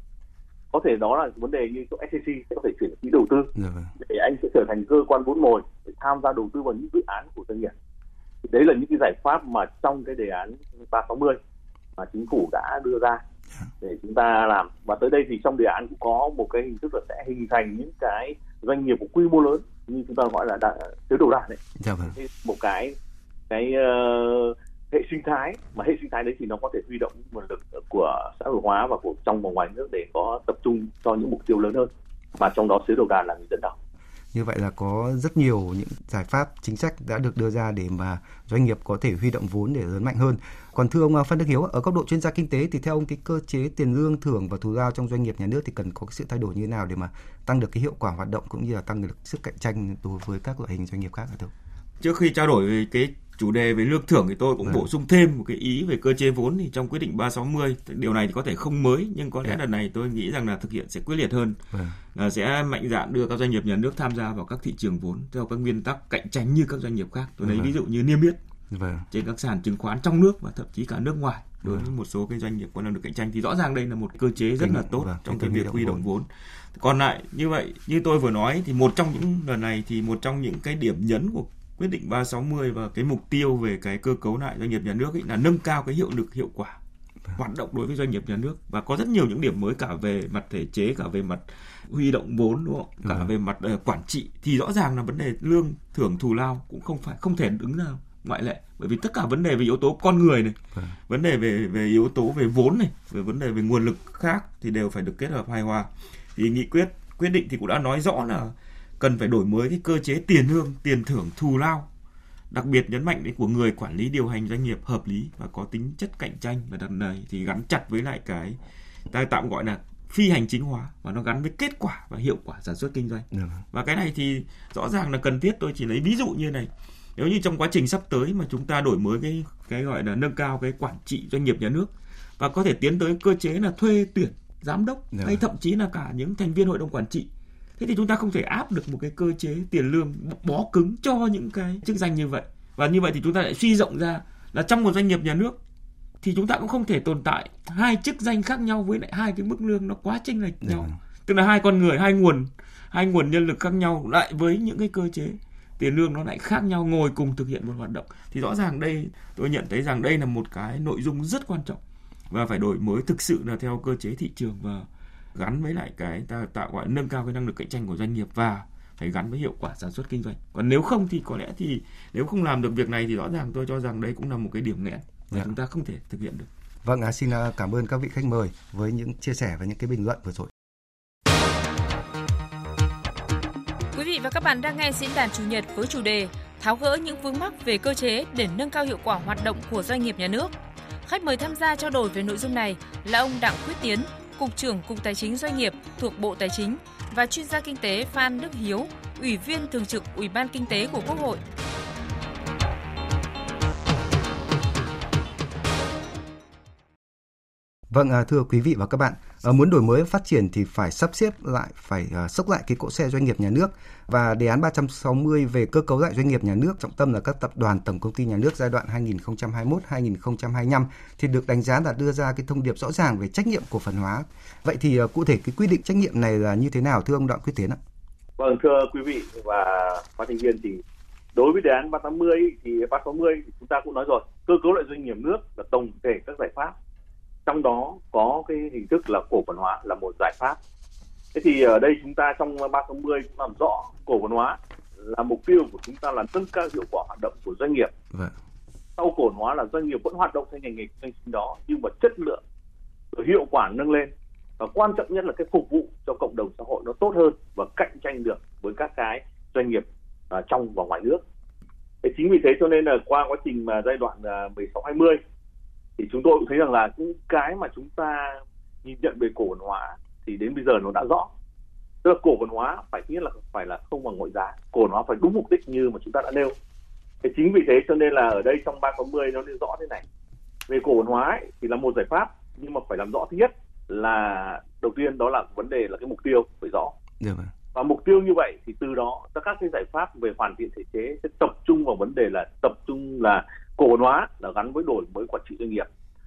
Có thể đó là vấn đề như chỗ SCC sẽ có thể chuyển quỹ đầu tư. Dạ vâng. để anh sẽ trở thành cơ quan vốn mồi để tham gia đầu tư vào những dự án của doanh nghiệp. Đấy là những cái giải pháp mà trong cái đề án 360 mà chính phủ đã đưa ra để chúng ta làm. Và tới đây thì trong đề án cũng có một cái hình thức là sẽ hình thành những cái doanh nghiệp có quy mô lớn như chúng ta gọi là đà, tứ đầu đàn đấy Dạ vâng. Một cái cái ờ, hệ sinh thái mà hệ sinh thái đấy thì nó có thể huy động nguồn lực của xã hội hóa và của trong và ngoài nước để có tập trung cho những mục tiêu lớn hơn mà trong đó xứ đầu đàn là người dẫn đầu Như vậy là có rất nhiều những giải pháp chính sách đã được đưa ra để mà doanh nghiệp có thể huy động vốn để lớn mạnh hơn. Còn thưa ông à, Phan Đức Hiếu, ở góc độ chuyên gia kinh tế thì theo ông cái cơ chế tiền lương thưởng và thù lao trong doanh nghiệp nhà nước thì cần có cái sự thay đổi như thế nào để mà tăng được cái hiệu quả hoạt động cũng như là tăng được sức cạnh tranh đối với các loại hình doanh nghiệp khác hả thưa ông? Trước khi trao đổi về cái chủ đề về lương thưởng thì tôi cũng Vâng. bổ sung thêm một cái ý về cơ chế vốn thì trong quyết định 360 điều này thì có thể không mới nhưng có lẽ Dạ. lần này tôi nghĩ rằng là thực hiện sẽ quyết liệt hơn Vâng. là sẽ mạnh dạn đưa các doanh nghiệp nhà nước tham gia vào các thị trường vốn theo các nguyên tắc cạnh tranh như các doanh nghiệp khác. Tôi lấy Vâng. ví dụ như niêm yết Vâng. trên các sàn chứng khoán trong nước và thậm chí cả nước ngoài đối với Vâng. một số cái doanh nghiệp có năng lực cạnh tranh thì rõ ràng đây là một cơ chế rất là tốt vâng, trong cái việc huy động vốn. Còn lại như vậy như tôi vừa nói thì một trong những lần này thì một trong những cái điểm nhấn của quyết định 360 và cái mục tiêu về cái cơ cấu lại doanh nghiệp nhà nước ấy là nâng cao cái hiệu lực hiệu quả hoạt động đối với doanh nghiệp nhà nước. Và có rất nhiều những điểm mới cả về mặt thể chế cả về mặt huy động vốn đúng không? Cả Vâng. về mặt ờ, quản trị. Thì rõ ràng là vấn đề lương thưởng thù lao cũng không phải không thể đứng ra ngoại lệ. Bởi vì tất cả vấn đề về yếu tố con người này Vâng. vấn đề về về yếu tố về vốn này về vấn đề về nguồn lực khác thì đều phải được kết hợp hài hòa. Thì nghị quyết quyết định thì cũng đã nói rõ là cần phải đổi mới cái cơ chế tiền lương tiền thưởng thù lao đặc biệt nhấn mạnh đến của người quản lý điều hành doanh nghiệp hợp lý và có tính chất cạnh tranh và đặc này thì gắn chặt với lại cái ta tạm gọi là phi hành chính hóa và nó gắn với kết quả và hiệu quả sản xuất kinh doanh Dạ vâng. và cái này thì rõ ràng là cần thiết tôi chỉ lấy ví dụ như này nếu như trong quá trình sắp tới mà chúng ta đổi mới cái cái gọi là nâng cao cái quản trị doanh nghiệp nhà nước và có thể tiến tới cơ chế là thuê tuyển giám đốc Dạ. hay thậm chí là cả những thành viên hội đồng quản trị thế thì chúng ta không thể áp được một cái cơ chế tiền lương bó cứng cho những cái chức danh như vậy. Và như vậy thì chúng ta lại suy rộng ra là trong một doanh nghiệp nhà nước thì chúng ta cũng không thể tồn tại hai chức danh khác nhau với lại hai cái mức lương nó quá chênh lệch Dạ nhau. Vâng. tức là hai con người hai nguồn hai nguồn nhân lực khác nhau lại với những cái cơ chế tiền lương nó lại khác nhau ngồi cùng thực hiện một hoạt động. Thì rõ ràng đây tôi nhận thấy rằng đây là một cái nội dung rất quan trọng và phải đổi mới thực sự là theo cơ chế thị trường và gắn với lại cái ta tạo gọi nâng cao cái năng lực cạnh tranh của doanh nghiệp và phải gắn với hiệu quả sản xuất kinh doanh còn nếu không thì có lẽ thì nếu không làm được việc này thì rõ ràng tôi cho rằng đây cũng là một cái điểm nghẽn mà Dạ. chúng ta không thể thực hiện được Vâng, à, xin à, cảm ơn các vị khách mời với những chia sẻ và những cái bình luận vừa rồi. Quý vị và các bạn đang nghe diễn đàn chủ nhật với chủ đề tháo gỡ những vướng mắc về cơ chế để nâng cao hiệu quả hoạt động của doanh nghiệp nhà nước. Khách mời tham gia trao đổi về nội dung này là ông Đặng Quyết Tiến, Cục trưởng Cục Tài chính Doanh nghiệp thuộc Bộ Tài chính và chuyên gia kinh tế Phan Đức Hiếu, Ủy viên Thường trực Ủy ban Kinh tế của Quốc hội. Vâng, à, thưa quý vị và các bạn, à, muốn đổi mới phát triển thì phải sắp xếp lại, phải à, sốc lại cái cỗ xe doanh nghiệp nhà nước và đề án 360 về cơ cấu lại doanh nghiệp nhà nước trọng tâm là các tập đoàn tổng công ty nhà nước giai đoạn 2021-2025 thì được đánh giá là đưa ra cái thông điệp rõ ràng về trách nhiệm cổ phần hóa. Vậy thì ờ, cụ thể cái quy định trách nhiệm này là như thế nào thưa ông Đoạn Quyết Tiến ạ? Vâng, thưa quý vị và phát thanh viên thì đối với đề án 380 thì 360 thì chúng ta cũng nói rồi, cơ cấu lại doanh nghiệp nước là tổng thể các giải pháp trong đó có cái hình thức là cổ phần hóa là một giải pháp thế thì ở đây chúng ta trong 360 cũng làm rõ cổ phần hóa là mục tiêu của chúng ta là nâng cao hiệu quả hoạt động của doanh nghiệp vâng. sau cổ phần hóa là doanh nghiệp vẫn hoạt động theo ngành nghề kinh doanh đó nhưng mà chất lượng hiệu quả nâng lên và quan trọng nhất là cái phục vụ cho cộng đồng xã hội nó tốt hơn và cạnh tranh được với các cái doanh nghiệp uh, trong và ngoài nước. Thế chính vì thế cho nên là qua quá trình mà giai đoạn uh, 16 20 thì chúng tôi cũng thấy rằng là những cái mà chúng ta nhìn nhận về cổ phần hóa thì đến bây giờ nó đã rõ. Tức là cổ phần hóa phải thứ nhất là phải là không bằng ngoại giá. Cổ phần hóa phải đúng mục đích như mà chúng ta đã nêu. Thì chính vì thế cho nên là ở đây trong 360 nó nêu rõ thế này. Về cổ phần hóa ấy, thì là một giải pháp nhưng mà phải làm rõ thứ nhất là đầu tiên đó là vấn đề là cái mục tiêu phải rõ. Được và mục tiêu như vậy thì từ đó các cái giải pháp về hoàn thiện thể chế sẽ tập trung vào vấn đề là tập trung là cổ phần hóa là gắn với đổi mới quản trị doanh nghiệp.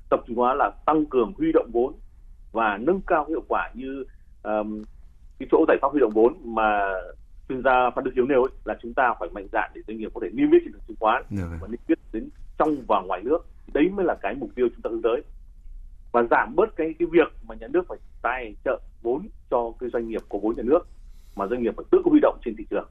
Tập trung hóa là tăng cường huy động vốn và nâng cao hiệu quả như um, cái chỗ giải pháp huy động vốn mà chuyên gia Phan Đức Hiếu nêu ấy, là chúng ta phải mạnh dạn để doanh nghiệp có thể niêm yết trên thị trường chứng khoán và niêm yết đến trong và ngoài nước. Đấy mới là cái mục tiêu chúng ta hướng tới. Và giảm bớt cái cái việc mà nhà nước phải tài trợ vốn cho cái doanh nghiệp có vốn nhà nước mà doanh nghiệp phải tự huy động trên thị trường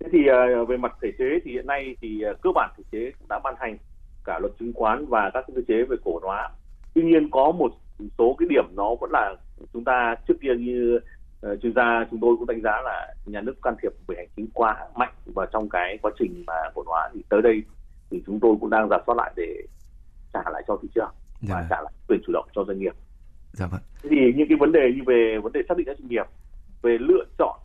thế thì uh, về mặt thể chế thì hiện nay thì uh, cơ bản thể chế đã ban hành cả luật chứng khoán và các cơ chế về cổ hóa tuy nhiên có một số cái điểm nó vẫn là chúng ta trước kia như uh, chuyên gia chúng tôi cũng đánh giá là nhà nước can thiệp về hành chính quá mạnh vào trong cái quá trình mà cổ hóa thì tới đây thì chúng tôi cũng đang giả soát lại để trả lại cho thị trường dạ và vâng. trả lại quyền chủ động cho doanh nghiệp. Dạ vâng. Thì những cái vấn đề như về vấn đề xác định các doanh nghiệp, về lựa chọn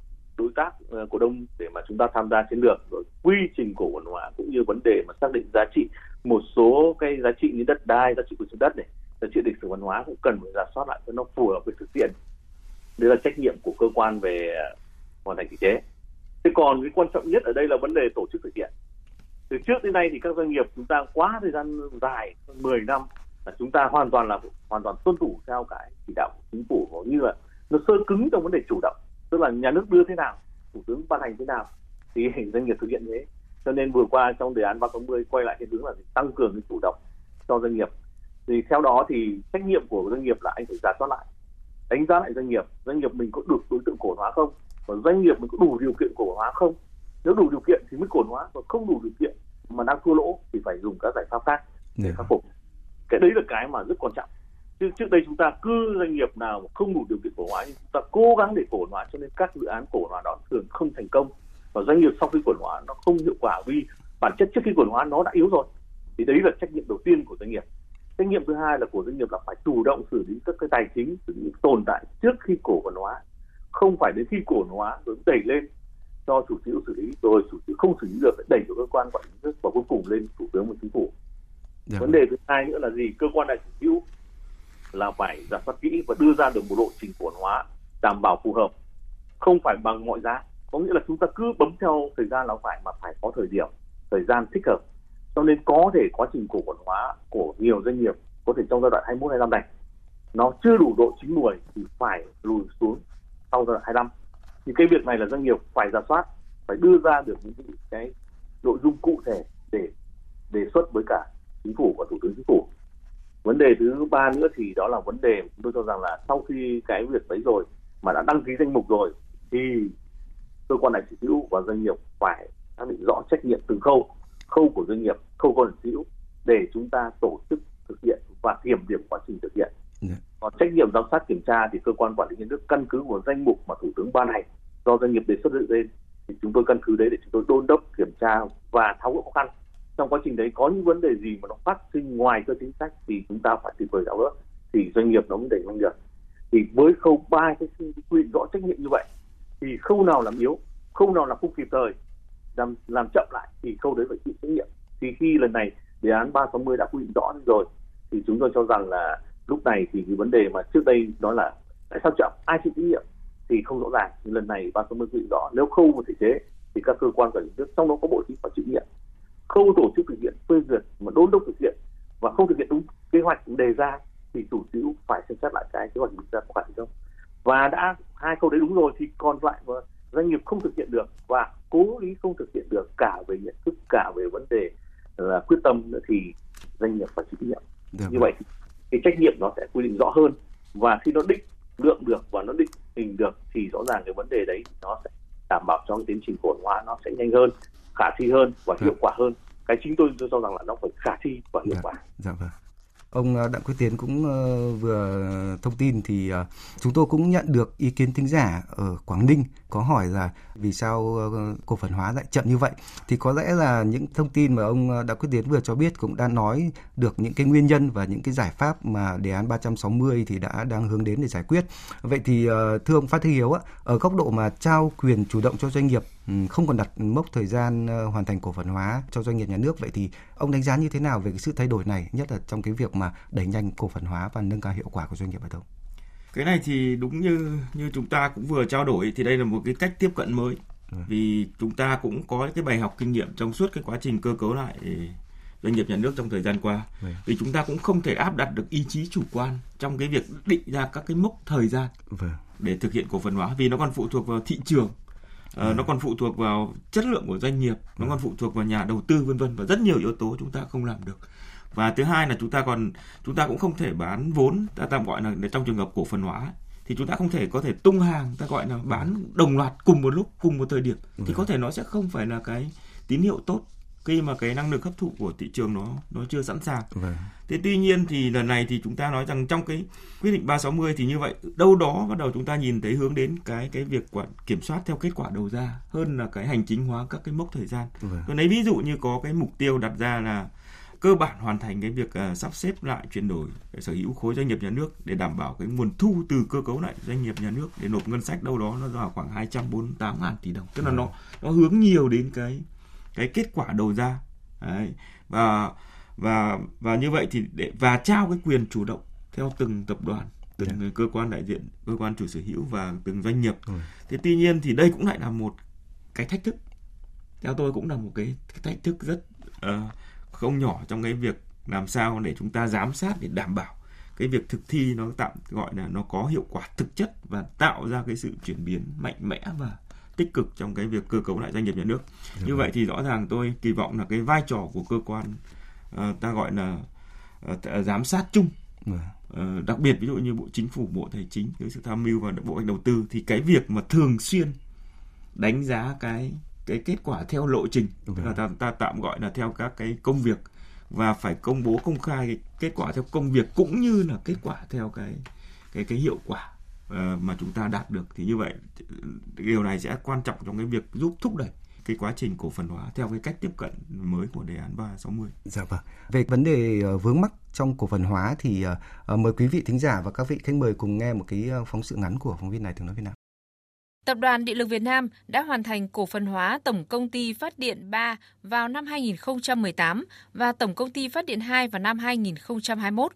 cổ đông để mà chúng ta tham gia chiến lược. Rồi quy trình cổ phần hóa cũng như vấn đề mà xác định giá trị, một số cái giá trị như đất đai, giá trị của đất này, giá trị lịch sử văn hóa cũng cần phải giả soát lại cho nó phù hợp với thực tiễn. Đây là trách nhiệm của cơ quan về à, hoàn thành thể chế thế còn cái quan trọng nhất ở đây là vấn đề tổ chức thực hiện. Từ trước đến nay thì các doanh nghiệp chúng ta quá thời gian dài 10 năm, là chúng ta hoàn toàn là, hoàn toàn tuân thủ theo cái chỉ đạo của chính phủ như là nó sơ cứng trong vấn đề chủ động, tức là nhà nước đưa thế nào thủ tướng ban hành thế nào thì doanh nghiệp thực hiện thế. Cho nên vừa qua trong đề án 360 quay lại cái hướng là tăng cường cái chủ động cho doanh nghiệp. Thì theo đó thì trách nhiệm của doanh nghiệp là anh phải giả soát lại đánh giá lại doanh nghiệp doanh nghiệp mình có được đối tượng cổ hóa không và doanh nghiệp mình có đủ điều kiện cổ hóa không. Nếu đủ điều kiện thì mới cổ hóa và không đủ điều kiện mà đang thua lỗ thì phải dùng các giải pháp khác để khắc phục. Cái đấy là cái mà rất quan trọng chứ trước đây chúng ta cứ doanh nghiệp nào mà không đủ điều kiện cổ hóa nhưng chúng ta cố gắng để cổ hóa cho nên các dự án cổ hóa đó thường không thành công. Và doanh nghiệp sau khi cổ hóa nó không hiệu quả vì bản chất trước khi cổ hóa nó đã yếu rồi. Thì đấy là trách nhiệm đầu tiên của doanh nghiệp. Trách nhiệm thứ hai là của doanh nghiệp là phải chủ động xử lý các cái tài chính những tồn tại trước khi cổ phần hóa. Không phải đến khi cổ phần hóa rồi đẩy lên cho chủ sở hữu xử lý rồi chủ sở hữu không xử lý được đẩy cho cơ quan quản lý và cuối cùng lên thủ tướng và chính phủ. Dạ. vấn đề thứ hai nữa là gì? Cơ quan đại chủ hữu là phải giả soát kỹ và đưa ra được một lộ trình cổ phần hóa đảm bảo phù hợp, không phải bằng mọi giá. Có nghĩa là chúng ta cứ bấm theo thời gian là phải mà phải có thời điểm, thời gian thích hợp. Cho nên có thể quá trình cổ phần hóa của nhiều doanh nghiệp có thể trong giai đoạn 21 25 này, nó chưa đủ độ chín mùi thì phải lùi xuống sau giai đoạn 25 thì cái việc này là doanh nghiệp phải giả soát, phải đưa ra được những cái nội dung cụ thể để đề xuất với cả chính phủ và thủ tướng chính phủ vấn đề thứ ba nữa thì đó là vấn đề chúng tôi cho rằng là sau khi cái việc đấy rồi mà đã đăng ký danh mục rồi thì cơ quan đại chủ hữu và doanh nghiệp phải xác định rõ trách nhiệm từng khâu khâu của doanh nghiệp khâu của đại hữu để chúng ta tổ chức thực hiện và kiểm điểm quá trình thực hiện. Dạ. còn trách nhiệm giám sát kiểm tra thì cơ quan quản lý nhà nước căn cứ vào danh mục mà thủ tướng ban hành do doanh nghiệp đề xuất dựng lên thì chúng tôi căn cứ đấy để chúng tôi đôn đốc kiểm tra và tháo gỡ khó khăn trong quá trình đấy có những vấn đề gì mà nó phát sinh ngoài cơ chính sách thì chúng ta phải kịp thời tháo gỡ, thì doanh nghiệp nó mới đẩy doanh nghiệp thì với khâu ba cái quy định rõ trách nhiệm như vậy, thì khâu nào làm yếu, khâu nào là không kịp thời, làm làm chậm lại thì khâu đấy phải chịu trách nhiệm. Thì khi lần này đề án 360 đã quy định rõ rồi, thì chúng tôi cho rằng là lúc này thì cái vấn đề mà trước đây đó là tại sao chậm, ai chịu trách nhiệm thì không rõ ràng. Nhưng lần này 360 quy định rõ, nếu khâu một thể chế thì các cơ quan quản lý nước trong đó có bộ chính phải chịu trách nhiệm khâu tổ chức thực hiện phê duyệt mà đôn đốc thực hiện và không thực hiện đúng kế hoạch đề ra thì chủ sở hữu phải xem xét lại cái kế hoạch mình ra có phải không và đã hai câu đấy đúng rồi thì còn lại mà doanh nghiệp không thực hiện được và cố ý không thực hiện được cả về nhận thức cả về vấn đề là quyết tâm nữa thì doanh nghiệp phải chịu trách nhiệm. Được như vậy thì cái trách nhiệm nó sẽ quy định rõ hơn và khi nó định lượng được và nó định hình được thì rõ ràng cái vấn đề đấy nó sẽ đảm bảo cho cái tiến trình cổ hóa nó sẽ nhanh hơn khả thi hơn và hiệu quả hơn cái chính tôi cho rằng là nó phải khả thi và hiệu dạ, quả dạ vâng Ông ờ, Đặng Quyết Tiến cũng ờ, vừa thông tin thì ờ, chúng tôi cũng nhận được ý kiến thính giả ở Quảng Ninh có hỏi là vì sao cổ phần hóa lại chậm như vậy. Thì có lẽ là những thông tin mà ông Đặng Quyết Tiến vừa cho biết cũng đã nói được những cái nguyên nhân và những cái giải pháp mà đề án 360 thì đã đang hướng đến để giải quyết. Vậy thì thưa ông Phát Thi Hiếu ở góc độ mà trao quyền chủ động cho doanh nghiệp không còn đặt mốc thời gian ờ, hoàn thành cổ phần hóa cho doanh nghiệp nhà nước vậy thì ông đánh giá như thế nào về cái sự thay đổi này nhất là trong cái việc mà đẩy nhanh cổ phần hóa và nâng cao hiệu quả của doanh nghiệp hay không? Cái này thì đúng như như chúng ta cũng vừa trao đổi thì đây là một cái cách tiếp cận mới. Ừ. Vì chúng ta cũng có cái bài học kinh nghiệm trong suốt cái quá trình cơ cấu lại doanh nghiệp nhà nước trong thời gian qua. Ừ. Vì chúng ta cũng không thể áp đặt được ý chí chủ quan trong cái việc định ra các cái mốc thời gian ừ. để thực hiện cổ phần hóa vì nó còn phụ thuộc vào thị trường Uh, nó còn phụ thuộc vào chất lượng của doanh nghiệp, nó còn phụ thuộc vào nhà đầu tư vân vân và rất nhiều yếu tố chúng ta không làm được. Và thứ hai là chúng ta còn chúng ta cũng không thể bán vốn, ta tạm gọi là trong trường hợp cổ phần hóa thì chúng ta không thể có thể tung hàng, ta gọi là bán đồng loạt cùng một lúc, cùng một thời điểm. Thì có thể nó sẽ không phải là cái tín hiệu tốt khi mà cái năng lực hấp thụ của thị trường nó nó chưa sẵn sàng. Vâng. Thế tuy nhiên thì lần này thì chúng ta nói rằng trong cái quyết định 360 thì như vậy đâu đó bắt đầu chúng ta nhìn thấy hướng đến cái cái việc quản kiểm soát theo kết quả đầu ra hơn là cái hành chính hóa các cái mốc thời gian. Vâng. Tôi lấy ví dụ như có cái mục tiêu đặt ra là cơ bản hoàn thành cái việc uh, sắp xếp lại chuyển đổi sở hữu khối doanh nghiệp nhà nước để đảm bảo cái nguồn thu từ cơ cấu lại doanh nghiệp nhà nước để nộp ngân sách đâu đó nó vào khoảng 248 ngàn tỷ đồng tức là nó nó hướng nhiều đến cái cái kết quả đầu ra Đấy. và và và như vậy thì để và trao cái quyền chủ động theo từng tập đoàn từng yeah. Dạ. cơ quan đại diện cơ quan chủ sở hữu và từng doanh nghiệp ừ. thế tuy nhiên thì đây cũng lại là một cái thách thức theo tôi cũng là một cái, cái thách thức rất uh, không nhỏ trong cái việc làm sao để chúng ta giám sát để đảm bảo cái việc thực thi nó tạm gọi là nó có hiệu quả thực chất và tạo ra cái sự chuyển biến mạnh mẽ và tích cực trong cái việc cơ cấu lại doanh nghiệp nhà nước. Được Như vậy thì rõ ràng tôi kỳ vọng là cái vai trò của cơ quan uh, ta gọi là uh, giám sát chung Uh, đặc biệt ví dụ như bộ chính phủ bộ tài chính với sự tham mưu và bộ cách đầu tư thì cái việc mà thường xuyên đánh giá cái cái kết quả theo lộ trình okay. là ta, ta tạm gọi là theo các cái công việc và phải công bố công khai kết quả theo công việc cũng như là kết quả theo cái cái cái hiệu quả mà chúng ta đạt được thì như vậy điều này sẽ quan trọng trong cái việc giúp thúc đẩy cái quá trình cổ phần hóa theo cái cách tiếp cận mới của đề án 360. Dạ vâng. Về vấn đề ờ, vướng mắc trong cổ phần hóa thì uh, mời quý vị thính giả và các vị khách mời cùng nghe một cái phóng sự ngắn của phóng viên này thường nói Việt Nam. Tập đoàn Điện lực Việt Nam đã hoàn thành cổ phần hóa Tổng công ty Phát điện 3 vào năm 2018 và Tổng công ty Phát điện 2 vào năm 2021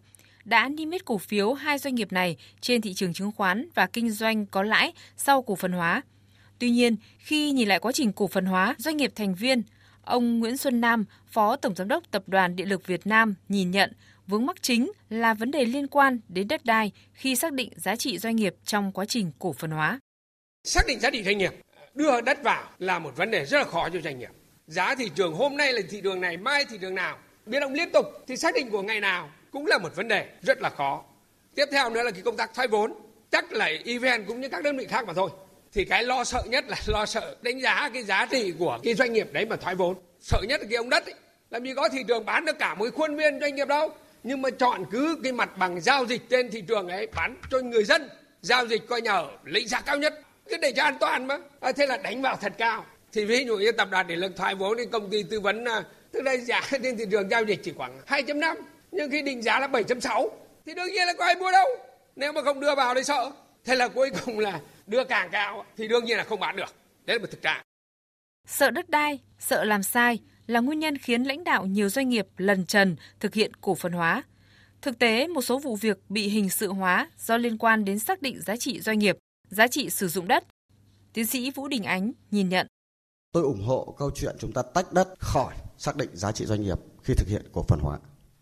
đã niêm yết cổ phiếu hai doanh nghiệp này trên thị trường chứng khoán và kinh doanh có lãi sau cổ phần hóa. Tuy nhiên, khi nhìn lại quá trình cổ phần hóa doanh nghiệp thành viên, ông Nguyễn Xuân Nam, Phó Tổng Giám đốc Tập đoàn Điện lực Việt Nam nhìn nhận vướng mắc chính là vấn đề liên quan đến đất đai khi xác định giá trị doanh nghiệp trong quá trình cổ phần hóa. Xác định giá trị doanh nghiệp, đưa đất vào là một vấn đề rất là khó cho doanh nghiệp. Giá thị trường hôm nay là thị trường này, mai thị trường nào, biến động liên tục thì xác định của ngày nào cũng là một vấn đề rất là khó. Tiếp theo nữa là cái công tác thoái vốn, chắc là event cũng như các đơn vị khác mà thôi. Thì cái lo sợ nhất là lo sợ đánh giá cái giá trị của cái doanh nghiệp đấy mà thoái vốn. Sợ nhất là cái ông đất ấy. Làm gì có thị trường bán được cả một khuôn viên doanh nghiệp đâu. Nhưng mà chọn cứ cái mặt bằng giao dịch trên thị trường ấy bán cho người dân. Giao dịch coi nhờ lấy giá cao nhất. Cứ để cho an toàn mà. À, thế là đánh vào thật cao. thì ví dụ như tập đoàn để lực thoái vốn thì công ty tư vấn à, tức là giá [LAUGHS] trên thị trường giao dịch chỉ khoảng 2.5 nhưng khi định giá là 7.6 thì đương nhiên là có ai mua đâu. Nếu mà không đưa vào thì sợ. Thế là cuối cùng là đưa càng cao thì đương nhiên là không bán được. Đấy là một thực trạng. Sợ đất đai sợ làm sai là nguyên nhân khiến lãnh đạo nhiều doanh nghiệp lần trần thực hiện cổ phần hóa. Thực tế một số vụ việc bị hình sự hóa do liên quan đến xác định giá trị doanh nghiệp giá trị sử dụng đất. Tiến sĩ vũ đình ánh nhìn nhận. Tôi ủng hộ câu chuyện chúng ta tách đất khỏi xác định giá trị doanh nghiệp khi thực hiện cổ phần hóa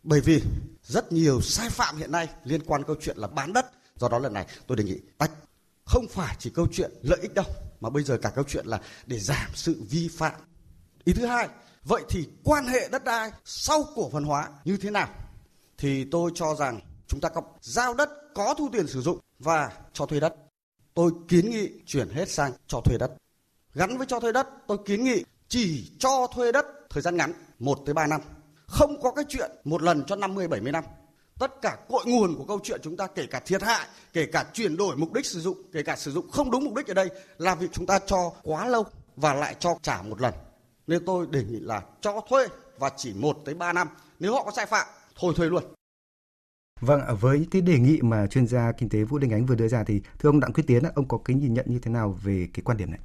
bởi vì rất nhiều sai phạm hiện nay liên quan câu chuyện là bán đất. Do đó lần này tôi đề nghị tách không phải chỉ câu chuyện lợi ích đâu, mà bây giờ cả câu chuyện là để giảm sự vi phạm. Ý thứ hai, vậy thì quan hệ đất đai sau cổ phần hóa như thế nào? Thì tôi cho rằng chúng ta có giao đất, có thu tiền sử dụng và cho thuê đất. Tôi kiến nghị chuyển hết sang cho thuê đất. Gắn với cho thuê đất, tôi kiến nghị chỉ cho thuê đất thời gian ngắn 1 tới 3 năm không có cái chuyện một lần cho 50 70 năm. Tất cả cội nguồn của câu chuyện chúng ta kể cả thiệt hại, kể cả chuyển đổi mục đích sử dụng, kể cả sử dụng không đúng mục đích ở đây là việc chúng ta cho quá lâu và lại cho trả một lần. Nên tôi đề nghị là cho thuê và chỉ 1 tới 3 năm. Nếu họ có sai phạm, thôi thuê luôn. Vâng, với cái đề nghị mà chuyên gia kinh tế Vũ Đình Ánh vừa đưa ra thì thưa ông Đặng Quyết Tiến, ông có cái nhìn nhận như thế nào về cái quan điểm này?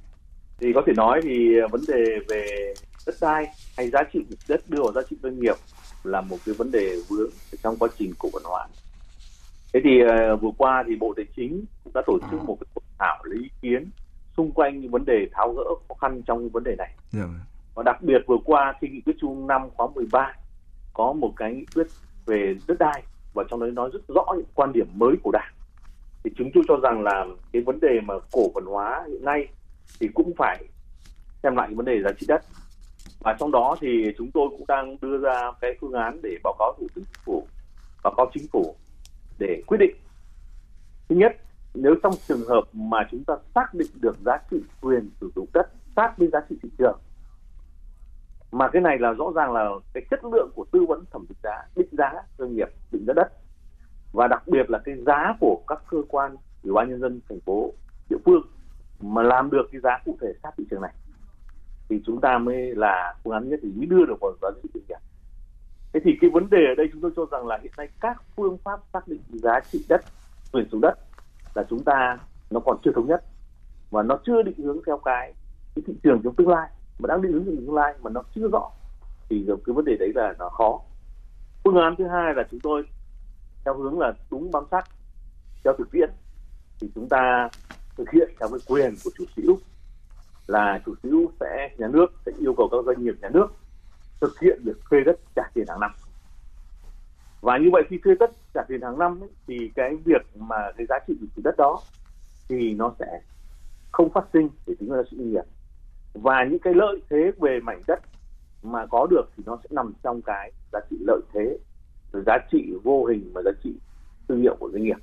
Thì có thể nói thì vấn đề về đất đai hay giá trị đất đưa vào giá trị doanh nghiệp là một cái vấn đề vướng trong quá trình cổ phần hóa. Thế thì uh, vừa qua thì Bộ Tài chính cũng đã tổ chức à. một cái hội thảo lấy ý kiến xung quanh những vấn đề tháo gỡ khó khăn trong vấn đề này. Yeah. Dạ. Và đặc biệt vừa qua khi nghị quyết chung năm khóa 13 có một cái nghị quyết về đất đai và trong đấy nói rất rõ những quan điểm mới của Đảng. Thì chúng tôi cho rằng là cái vấn đề mà cổ phần hóa hiện nay thì cũng phải xem lại cái vấn đề giá trị đất và trong đó thì chúng tôi cũng đang đưa ra cái phương án để báo cáo thủ tướng chính phủ, báo cáo chính phủ để quyết định. Thứ nhất, nếu trong trường hợp mà chúng ta xác định được giá trị quyền sử dụng đất sát với giá trị thị trường, mà cái này là rõ ràng là cái chất lượng của tư vấn thẩm định giá định giá doanh nghiệp, định giá đất, và đặc biệt là cái giá của các cơ quan, ủy ban nhân dân thành phố, địa phương mà làm được cái giá cụ thể sát thị trường này thì chúng ta mới là phương án nhất thì mới đưa được vào giá trị doanh nghiệp. Thế thì cái vấn đề ở đây chúng tôi cho rằng là hiện nay các phương pháp xác định giá trị đất, quyền sử dụng đất là chúng ta nó còn chưa thống nhất và nó chưa định hướng theo cái cái thị trường trong tương lai. Mà đang định hướng trong tương lai mà nó chưa rõ thì cái vấn đề đấy là nó khó. Phương án thứ hai là chúng tôi theo hướng là đúng bám sát theo thực tiễn thì chúng ta thực hiện theo cái quyền của chủ sở hữu là chủ sở hữu sẽ nhà nước sẽ yêu cầu các doanh nghiệp nhà nước thực hiện việc thuê đất trả tiền hàng năm. Và như vậy khi thuê đất trả tiền hàng năm ấy, thì cái việc mà cái giá trị của đất đó thì nó sẽ không phát sinh để tính ra sự doanh nghiệp và những cái lợi thế về mảnh đất mà có được thì nó sẽ nằm trong cái giá trị lợi thế giá trị vô hình và giá trị thương hiệu của doanh nghiệp.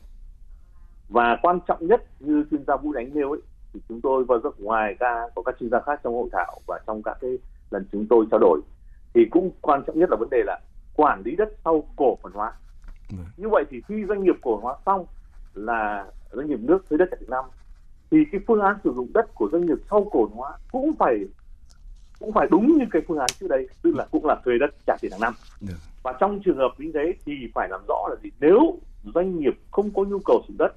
Và quan trọng nhất như chuyên gia vũ đánh nêu ấy thì chúng tôi và rất ngoài ra có các chuyên gia khác trong hội thảo và trong các cái lần chúng tôi trao đổi thì cũng quan trọng nhất là vấn đề là quản lý đất sau cổ phần hóa ừ. như vậy thì khi doanh nghiệp cổ phần hóa xong là doanh nghiệp nước thuế đất tại Việt Nam thì cái phương án sử dụng đất của doanh nghiệp sau cổ phần hóa cũng phải cũng phải đúng như cái phương án trước đây tức là cũng là thuê đất trả tiền hàng năm ừ. và trong trường hợp như thế thì phải làm rõ là gì nếu doanh nghiệp không có nhu cầu sử dụng đất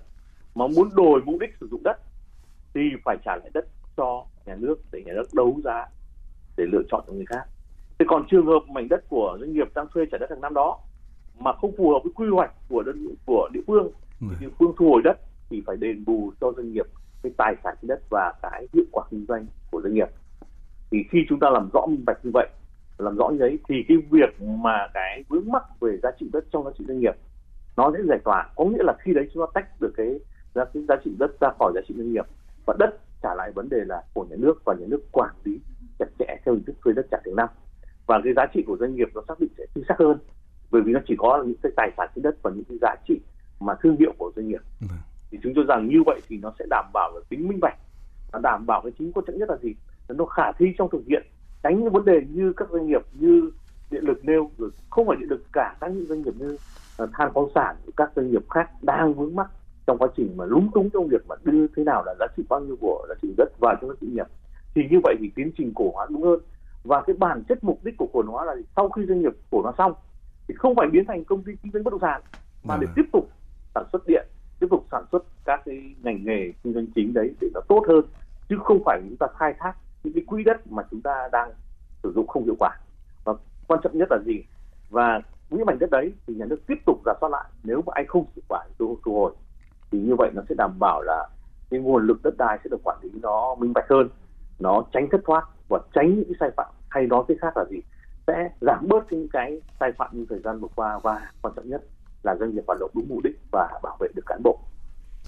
mà muốn đổi mục đích sử dụng đất thì phải trả lại đất cho nhà nước để nhà nước đấu giá để lựa chọn cho người khác. Thế còn trường hợp mảnh đất của doanh nghiệp đang thuê trả đất hàng năm đó mà không phù hợp với quy hoạch của đơn của địa phương thì địa phương thu hồi đất thì phải đền bù cho doanh nghiệp cái tài sản trên đất và cái hiệu quả kinh doanh của doanh nghiệp. Thì khi chúng ta làm rõ minh bạch như vậy làm rõ như đấy thì cái việc mà cái vướng mắc về giá trị đất trong giá trị doanh nghiệp nó sẽ giải tỏa. Có nghĩa là khi đấy chúng ta tách được cái giá cái giá trị đất ra khỏi giá trị doanh nghiệp và đất trả lại vấn đề là của nhà nước và nhà nước quản lý chặt chẽ theo hình thức thuê đất trả tiền năm và cái giá trị của doanh nghiệp nó xác định sẽ chính xác hơn bởi vì nó chỉ có những cái tài sản trên đất và những cái giá trị mà thương hiệu của doanh nghiệp. Vâng. thì chúng tôi rằng như vậy thì nó sẽ đảm bảo được tính minh bạch nó đảm bảo cái chính quan trọng nhất là gì? Là nó khả thi trong thực hiện tránh những vấn đề như các doanh nghiệp như điện lực nêu rồi không phải điện lực cả các những doanh nghiệp như uh, than khoáng sản các doanh nghiệp khác đang vướng mắc trong quá trình mà lúng túng trong việc mà đưa thế nào là giá trị bao nhiêu của giá trị đất vào trong giá trị nghiệp thì như vậy thì tiến trình cổ hóa đúng hơn. Và cái bản chất mục đích của cổ hóa là sau khi doanh nghiệp cổ hóa xong thì không phải biến thành công ty kinh doanh bất động sản mà để tiếp tục sản xuất điện tiếp tục sản xuất các cái ngành nghề kinh doanh chính đấy để nó tốt hơn chứ không phải chúng ta khai thác những cái quỹ đất mà chúng ta đang sử dụng không hiệu quả. Và quan trọng nhất là gì? Và những mảnh đất đấy thì nhà nước tiếp tục giả soát lại nếu mà anh không hiệu quả thu thu hồi thì như vậy nó sẽ đảm bảo là cái nguồn lực đất đai sẽ được quản lý nó minh bạch hơn, nó tránh thất thoát và tránh những cái sai phạm. Hay nói cái khác là gì? Sẽ giảm bớt những cái sai phạm như thời gian vừa qua, và quan trọng nhất là doanh nghiệp hoạt động đúng mục đích và bảo vệ được cán bộ.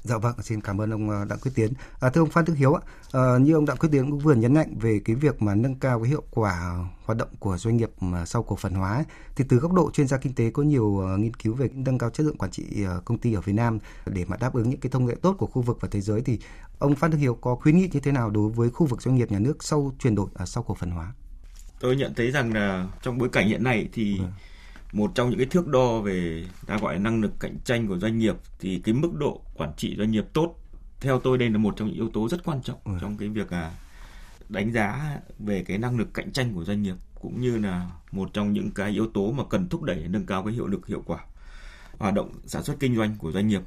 Dạ vâng, xin cảm ơn ông ờ, Đặng Quyết Tiến. À, thưa ông Phan Đức Hiếu ạ, à, như ông Đặng Quyết Tiến cũng vừa nhấn mạnh về cái việc mà nâng cao cái hiệu quả hoạt động của doanh nghiệp mà sau cổ phần hóa, thì từ góc độ chuyên gia kinh tế có nhiều uh, nghiên cứu về nâng cao chất lượng quản trị uh, công ty ở Việt Nam để mà đáp ứng những cái thông lệ tốt của khu vực và thế giới thì ông Phan Đức Hiếu có khuyến nghị như thế nào đối với khu vực doanh nghiệp nhà nước sau chuyển đổi uh, sau cổ phần hóa? Tôi nhận thấy rằng là trong bối cảnh hiện nay thì ừ một trong những cái thước đo về ta gọi là năng lực cạnh tranh của doanh nghiệp thì cái mức độ quản trị doanh nghiệp tốt theo tôi đây là một trong những yếu tố rất quan trọng ừ. trong cái việc à, đánh giá về cái năng lực cạnh tranh của doanh nghiệp cũng như là một trong những cái yếu tố mà cần thúc đẩy nâng cao cái hiệu lực hiệu quả hoạt động sản xuất kinh doanh của doanh nghiệp.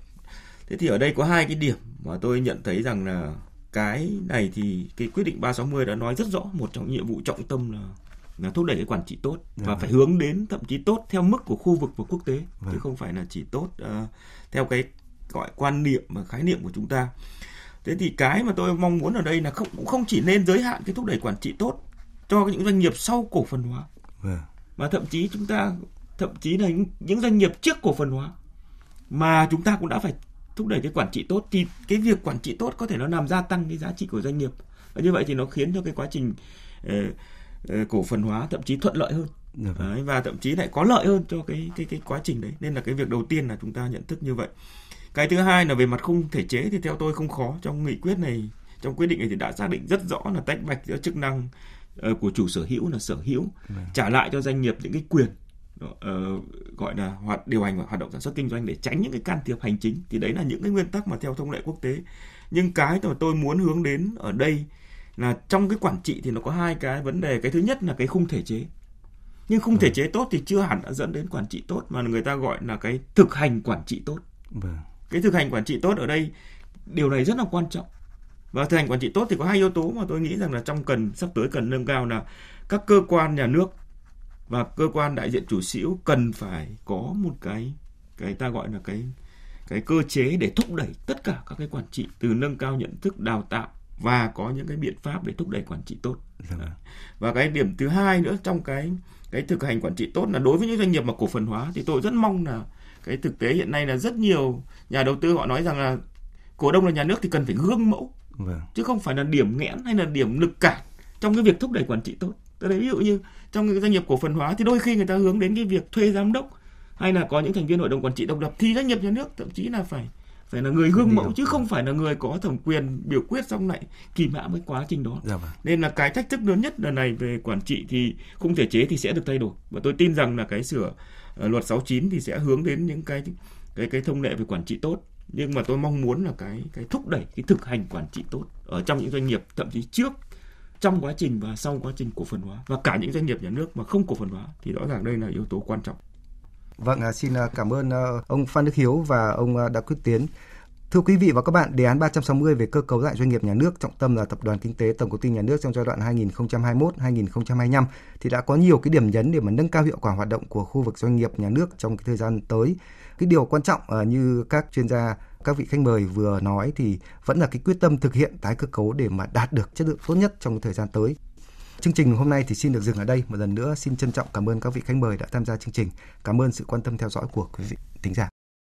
Thế thì ở đây có hai cái điểm mà tôi nhận thấy rằng là cái này thì cái quyết định 360 đã nói rất rõ một trong những nhiệm vụ trọng tâm là là thúc đẩy cái quản trị tốt và vâng. phải hướng đến thậm chí tốt theo mức của khu vực và quốc tế vâng. chứ không phải là chỉ tốt uh, theo cái gọi quan niệm và khái niệm của chúng ta thế thì cái mà tôi mong muốn ở đây là không cũng không chỉ nên giới hạn cái thúc đẩy quản trị tốt cho những doanh nghiệp sau cổ phần hóa vâng. mà thậm chí chúng ta thậm chí là những, những doanh nghiệp trước cổ phần hóa mà chúng ta cũng đã phải thúc đẩy cái quản trị tốt thì cái việc quản trị tốt có thể nó làm gia tăng cái giá trị của doanh nghiệp và như vậy thì nó khiến cho cái quá trình Ờ, cổ phần hóa thậm chí thuận lợi hơn. Dạ vâng. đấy, và thậm chí lại có lợi hơn cho cái cái cái quá trình đấy. Nên là cái việc đầu tiên là chúng ta nhận thức như vậy. Cái thứ hai là về mặt khung thể chế thì theo tôi không khó. Trong nghị quyết này trong quyết định này thì đã xác định rất rõ là tách bạch giữa chức năng uh, của chủ sở hữu là sở hữu ừ. trả lại cho doanh nghiệp những cái quyền uh, gọi là hoạt điều hành và hoạt động sản xuất kinh doanh để tránh những cái can thiệp hành chính. Thì đấy là những cái nguyên tắc mà theo thông lệ quốc tế. Nhưng cái mà tôi muốn hướng đến ở đây là trong cái quản trị thì nó có hai cái vấn đề cái thứ nhất là cái khung thể chế nhưng khung thể vâng. chế tốt thì chưa hẳn đã dẫn đến quản trị tốt mà người ta gọi là cái thực hành quản trị tốt vâng. cái thực hành quản trị tốt ở đây điều này rất là quan trọng và thực hành quản trị tốt thì có hai yếu tố mà tôi nghĩ rằng là trong cần sắp tới cần nâng cao là các cơ quan nhà nước và cơ quan đại diện chủ sở hữu cần phải có một cái cái ta gọi là cái cái cơ chế để thúc đẩy tất cả các cái quản trị từ nâng cao nhận thức đào tạo và có những cái biện pháp để thúc đẩy quản trị tốt. Dạ. Và cái điểm thứ hai nữa trong cái cái thực hành quản trị tốt là đối với những doanh nghiệp mà cổ phần hóa thì tôi rất mong là cái thực tế hiện nay là rất nhiều nhà đầu tư họ nói rằng là cổ đông là nhà nước thì cần phải gương mẫu vâng. chứ không phải là điểm nghẽn hay là điểm lực cản trong cái việc thúc đẩy quản trị tốt. Tôi lấy ví dụ như trong cái doanh nghiệp cổ phần hóa thì đôi khi người ta hướng đến cái việc thuê giám đốc hay là có những thành viên hội đồng quản trị độc lập thì doanh nghiệp nhà nước thậm chí là phải phải là người gương mẫu chứ không phải là người có thẩm quyền biểu quyết xong lại kỳ mã với quá trình đó. Dạ vâng. Nên là cái thách thức lớn nhất lần này về quản trị thì khung thể chế thì sẽ được thay đổi và tôi tin rằng là cái sửa uh, luật 69 thì sẽ hướng đến những cái cái cái thông lệ về quản trị tốt nhưng mà tôi mong muốn là cái cái thúc đẩy cái thực hành quản trị tốt ở trong những doanh nghiệp thậm chí trước trong quá trình và sau quá trình cổ phần hóa và cả những doanh nghiệp nhà nước mà không cổ phần hóa thì rõ ràng đây là yếu tố quan trọng. Vâng, à, xin à, cảm ơn à, ông Phan Đức Hiếu và ông Đặng Quyết Tiến. Thưa quý vị và các bạn, đề án 360 về cơ cấu lại doanh nghiệp nhà nước trọng tâm là tập đoàn kinh tế Tổng công ty nhà nước trong giai đoạn 2021-2025 thì đã có nhiều cái điểm nhấn để mà nâng cao hiệu quả hoạt động của khu vực doanh nghiệp nhà nước trong cái thời gian tới. Cái điều quan trọng như các chuyên gia các vị khách mời vừa nói thì vẫn là cái quyết tâm thực hiện tái cơ cấu để mà đạt được chất lượng tốt nhất trong thời gian tới. Chương trình hôm nay thì xin được dừng ở đây. Một lần nữa xin trân trọng cảm ơn các vị khách mời đã tham gia chương trình. Cảm ơn sự quan tâm theo dõi của quý vị thính giả.